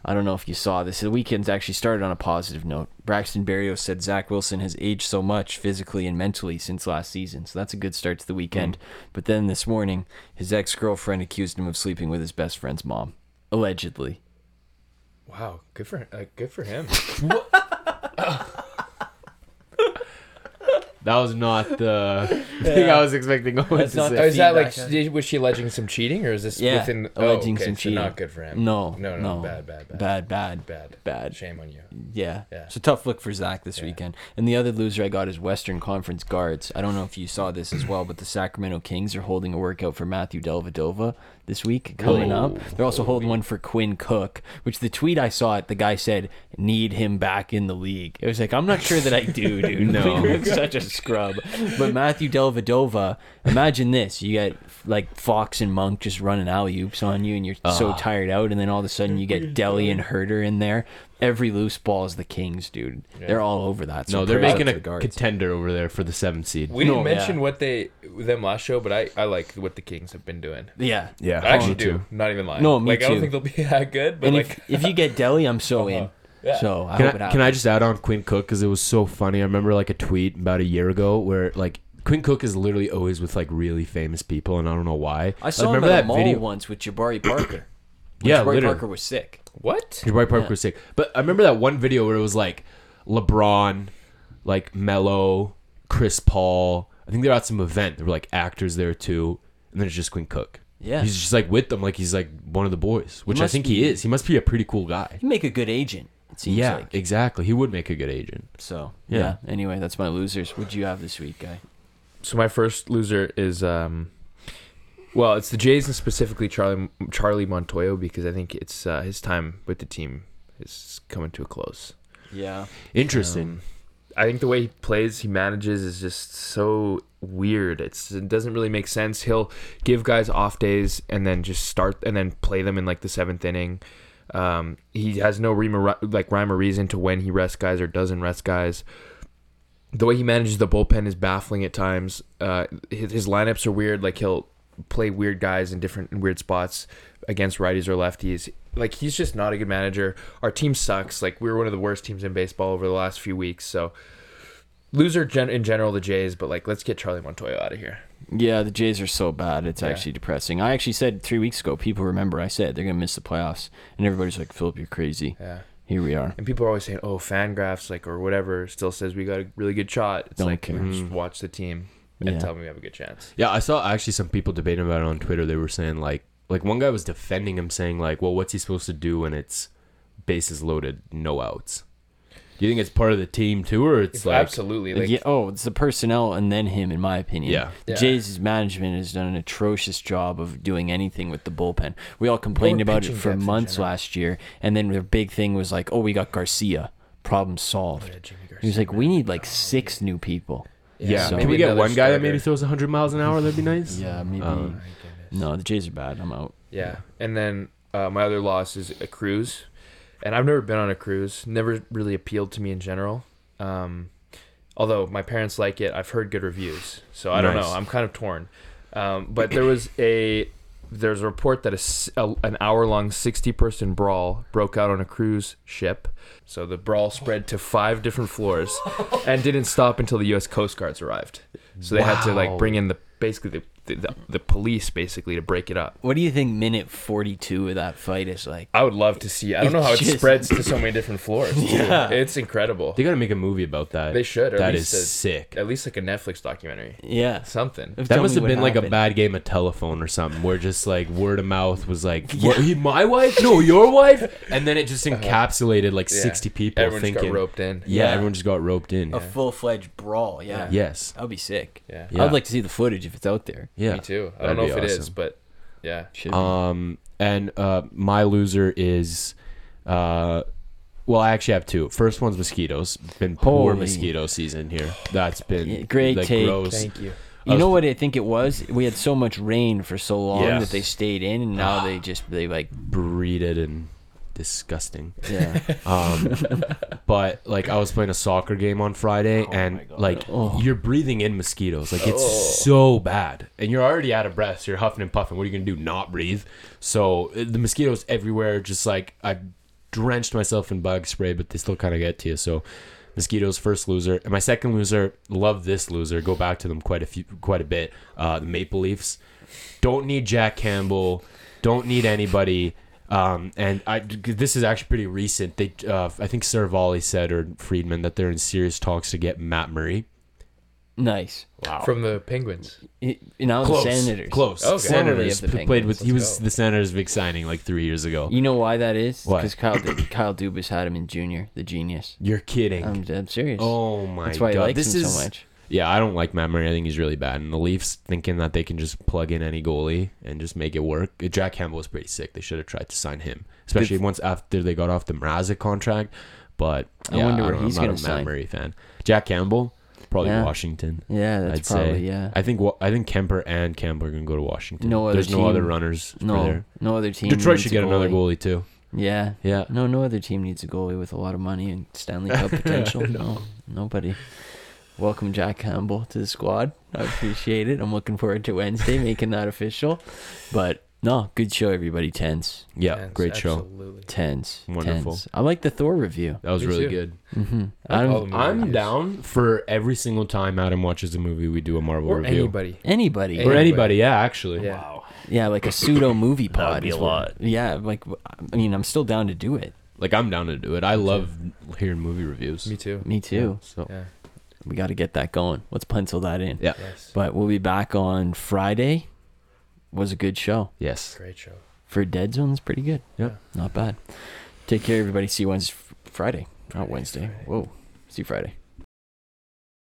I don't know if you saw this. The weekend's actually started on a positive note. Braxton Berrios said Zach Wilson has aged so much physically and mentally since last season. So that's a good start to the weekend. But then this morning, his ex girlfriend accused him of sleeping with his best friend's mom. Allegedly. Wow, good for uh, good for him. That was not the thing I was expecting Owen That's to not say. the Oh, is that like feedback. did- was she alleging some cheating or is this Yeah, within oh, alleging oh, okay, some so cheating. Not good for him. No. no, no. no, bad, bad, bad, Bad, bad. bad, Bad. Shame on you. Yeah. Yeah. It's a tough look for Zach this Yeah. weekend. And the other loser I got is Western Conference guards. I don't know if you saw this as well, but the Sacramento Kings are holding a workout for Matthew Dellavedova this week coming Whoa. up. They're also holding one for Quinn Cook, which the tweet I saw it, the guy said, need him back in the league. It was like, I'm not sure that I do, dude. No. Such a scrub. But Matthew Dellavedova, imagine this. You get like Fox and Monk just running alley oops on you and you're so Ah. tired out, and then all of a sudden you get Deli and Herder in there. Every loose ball is the Kings, dude. They're all over that. So no, they're prayers making up a the guards. contender over there for the seventh seed. We didn't No, mention yeah. what they them last show, but I I like what the Kings have been doing. Yeah, Yeah. I actually me do. too. Not even lying. No, me like I don't too. think they'll be that good, but and like if, if you get Deli, I'm so in. Uh-huh. Yeah. So I Can hope I, it happens. can I just add on Quinn Cook because it was so funny. I remember like a tweet about a year ago where like Quinn Cook is literally always with like really famous people, and I don't know why. I saw Like, him remember at a mall video. once with Jabari Parker. When Yeah, Jabari literally. Parker was sick. what? Jabari Parker Yeah. was sick, but I remember that one video where it was like LeBron, like Melo, Chris Paul. I think they're at some event. There were like actors there too, and then it's just Quinn Cook. Yeah, He's just like with them, like he's like one of the boys, which I think be- he is. He must be a pretty cool guy. he'd make a good agent. It seems Yeah, like. exactly. He would make a good agent. So Yeah. yeah. Anyway, that's my losers. What'd you have this week, guy? So my first loser is um, well, it's the Jays and specifically Charlie Charlie Montoyo because I think it's uh, his time with the team is coming to a close. Yeah, Interesting. Um, I think the way he plays, he manages is just so weird. It's it doesn't really make sense. He'll give guys off days and then just start and then play them in like the seventh inning. Um, he has no rhyme or, like rhyme or reason to when he rests guys or doesn't rest guys. The way he manages the bullpen is baffling at times. Uh, his, his lineups are weird. Like he'll play weird guys in different weird spots against righties or lefties. Like he's just not a good manager. Our team sucks. Like we were one of the worst teams in baseball over the last few weeks. So loser gen- in general the Jays, but like let's get Charlie Montoyo out of here. yeah. The Jays are so bad. It's Yeah. actually depressing. I actually said three weeks ago. People remember I said they're gonna miss the playoffs, and everybody's like, "Philip, you're crazy." Yeah. Here we are. And people are always saying, "Oh, Fangraphs like or whatever still says we got a really good shot." It's Don't like care. just watch the team and Yeah. tell me we have a good chance. Yeah, I saw actually some people debating about it on Twitter. They were saying like like one guy was defending him saying like, "Well, what's he supposed to do when it's bases loaded, no outs?" Do you think it's part of the team too or it's like absolutely like yeah, oh, it's the personnel and then him, in my opinion. Yeah. The Yeah. Jays' management has done an atrocious job of doing anything with the bullpen. We all complained Or about it for months last year, and then their big thing was like, "Oh, we got Garcia, problem oh, solved." Yeah, Jimmy He was Garcia, like, "We need like oh, six new people." Yeah, So- can we get another one guy that starter. maybe throws 100 miles an hour? That'd be nice. Yeah, maybe. Um, no, the Jays are bad. I'm out. Yeah, and then uh, my other loss is a cruise, and I've never been on a cruise. Never really appealed to me in general. Um, although my parents like it, I've heard good reviews, so I don't Nice. know. I'm kind of torn. Um, but there was a there's a report that a a an hour long 60 person brawl broke out on a cruise ship. So the brawl spread to five different floors and didn't stop until the U.S. Coast Guards arrived. So they had to like Wow. bring in the basically the, the, the, the police basically to break it up. What do you think? Minute 42 of that fight is like. I would love to see. I don't know how it Just- spreads to so many different floors. too. Yeah. it's incredible. They got to make a movie about that. They should. Or That at is least a- sick. At least like a Netflix documentary. Yeah. Something. Tell That me must have what been like a happened. bad game of telephone or something, where just like word of mouth was like, "What? He, my wife? No, your wife?" And then it just encapsulated like Uh-huh. Yeah. sixty people Everyone just thinking, got roped in. Yeah, Yeah. everyone just got roped in. A full fledged brawl. Yeah. Yes. That would be sick. Yeah. Yeah. I'd like to see the footage if it's out there. Yeah. Me too. I don't know be if it is, but yeah. Um, and uh, my loser is, uh, well, I actually have two. First one's mosquitoes. Been poor Holy. mosquito season here. That's been Yeah, great like, take. gross. Thank you. You I know what I think it was? We had so much rain for so long Yes. that they stayed in, and now they just they like breeded and disgusting. yeah. Um, but like I was playing a soccer game on Friday, and like Oh. you're breathing in mosquitoes. Like it's so bad, and you're already out of breath. So you're huffing and puffing. What are you gonna do? Not breathe? So uh, the mosquitoes everywhere. Just like I drenched myself in bug spray, but they still kind of get to you. So mosquitoes first loser, and my second loser. Love this loser. Go back to them quite a few, quite a bit. Uh, the Maple Leafs don't need Jack Campbell. Don't need anybody. Um, and I, this is actually pretty recent. They, uh, I think Seravalli said or Friedman that they're in serious talks to get Matt Murray. Nice. Wow. From the Penguins. Y- Now close, the Senators. close. Okay. Senators Formerly of played with. He Let's was go. the Senators' big signing like three years ago. You know why that is? Why? Because Kyle Kyle Dubas had him in junior, the genius. You're kidding. I'm, I'm serious. oh my That's why god, he likes this him is so much. Yeah. I don't like Matt Murray. I think he's really bad. And the Leafs thinking that they can just plug in any goalie and just make it work. Jack Campbell was pretty sick. They should have tried to sign him, especially once after they got off the Mrazek contract. But I yeah, wonder I where don't he's I'm not gonna a Matt sign. Murray fan. Jack Campbell, probably Yeah. Washington. Yeah, that's I'd probably say. yeah. I think I think Kuemper and Campbell are gonna go to Washington. No other There's no other team- runners for No, there. no other team. Detroit needs should get another goalie too. Yeah. Yeah. No, no other team needs a goalie with a lot of money and Stanley Cup potential. no, nobody. Welcome Jack Campbell to the squad. I appreciate it. I'm looking forward to Wednesday making that official. But no, good show, everybody. Tens, Yeah, Yes, great show. Absolutely. tens, Wonderful. tens. I like the Thor review. That was Me really too. good. Mm-hmm. I like all I'm, I'm down for every single time Adam watches a movie, we do a Marvel Or review. anybody. anybody. Or Anybody. anybody, yeah, actually. Yeah. Yeah, like a pseudo movie That would pod. be a lot. Yeah, like I mean, I'm still down to do it. Like I'm down to do it. I love hearing movie reviews. Me too. Me too. So Yeah. We got to get that going. Let's pencil that in. yeah. Yes. But we'll be back on Friday. Was a good show. Yes. Great show. For Dead Zone, it's pretty good. Yeah. Not bad. Take care, everybody. See you Wednesday, Friday, not Wednesday. Friday. Whoa. See you Friday.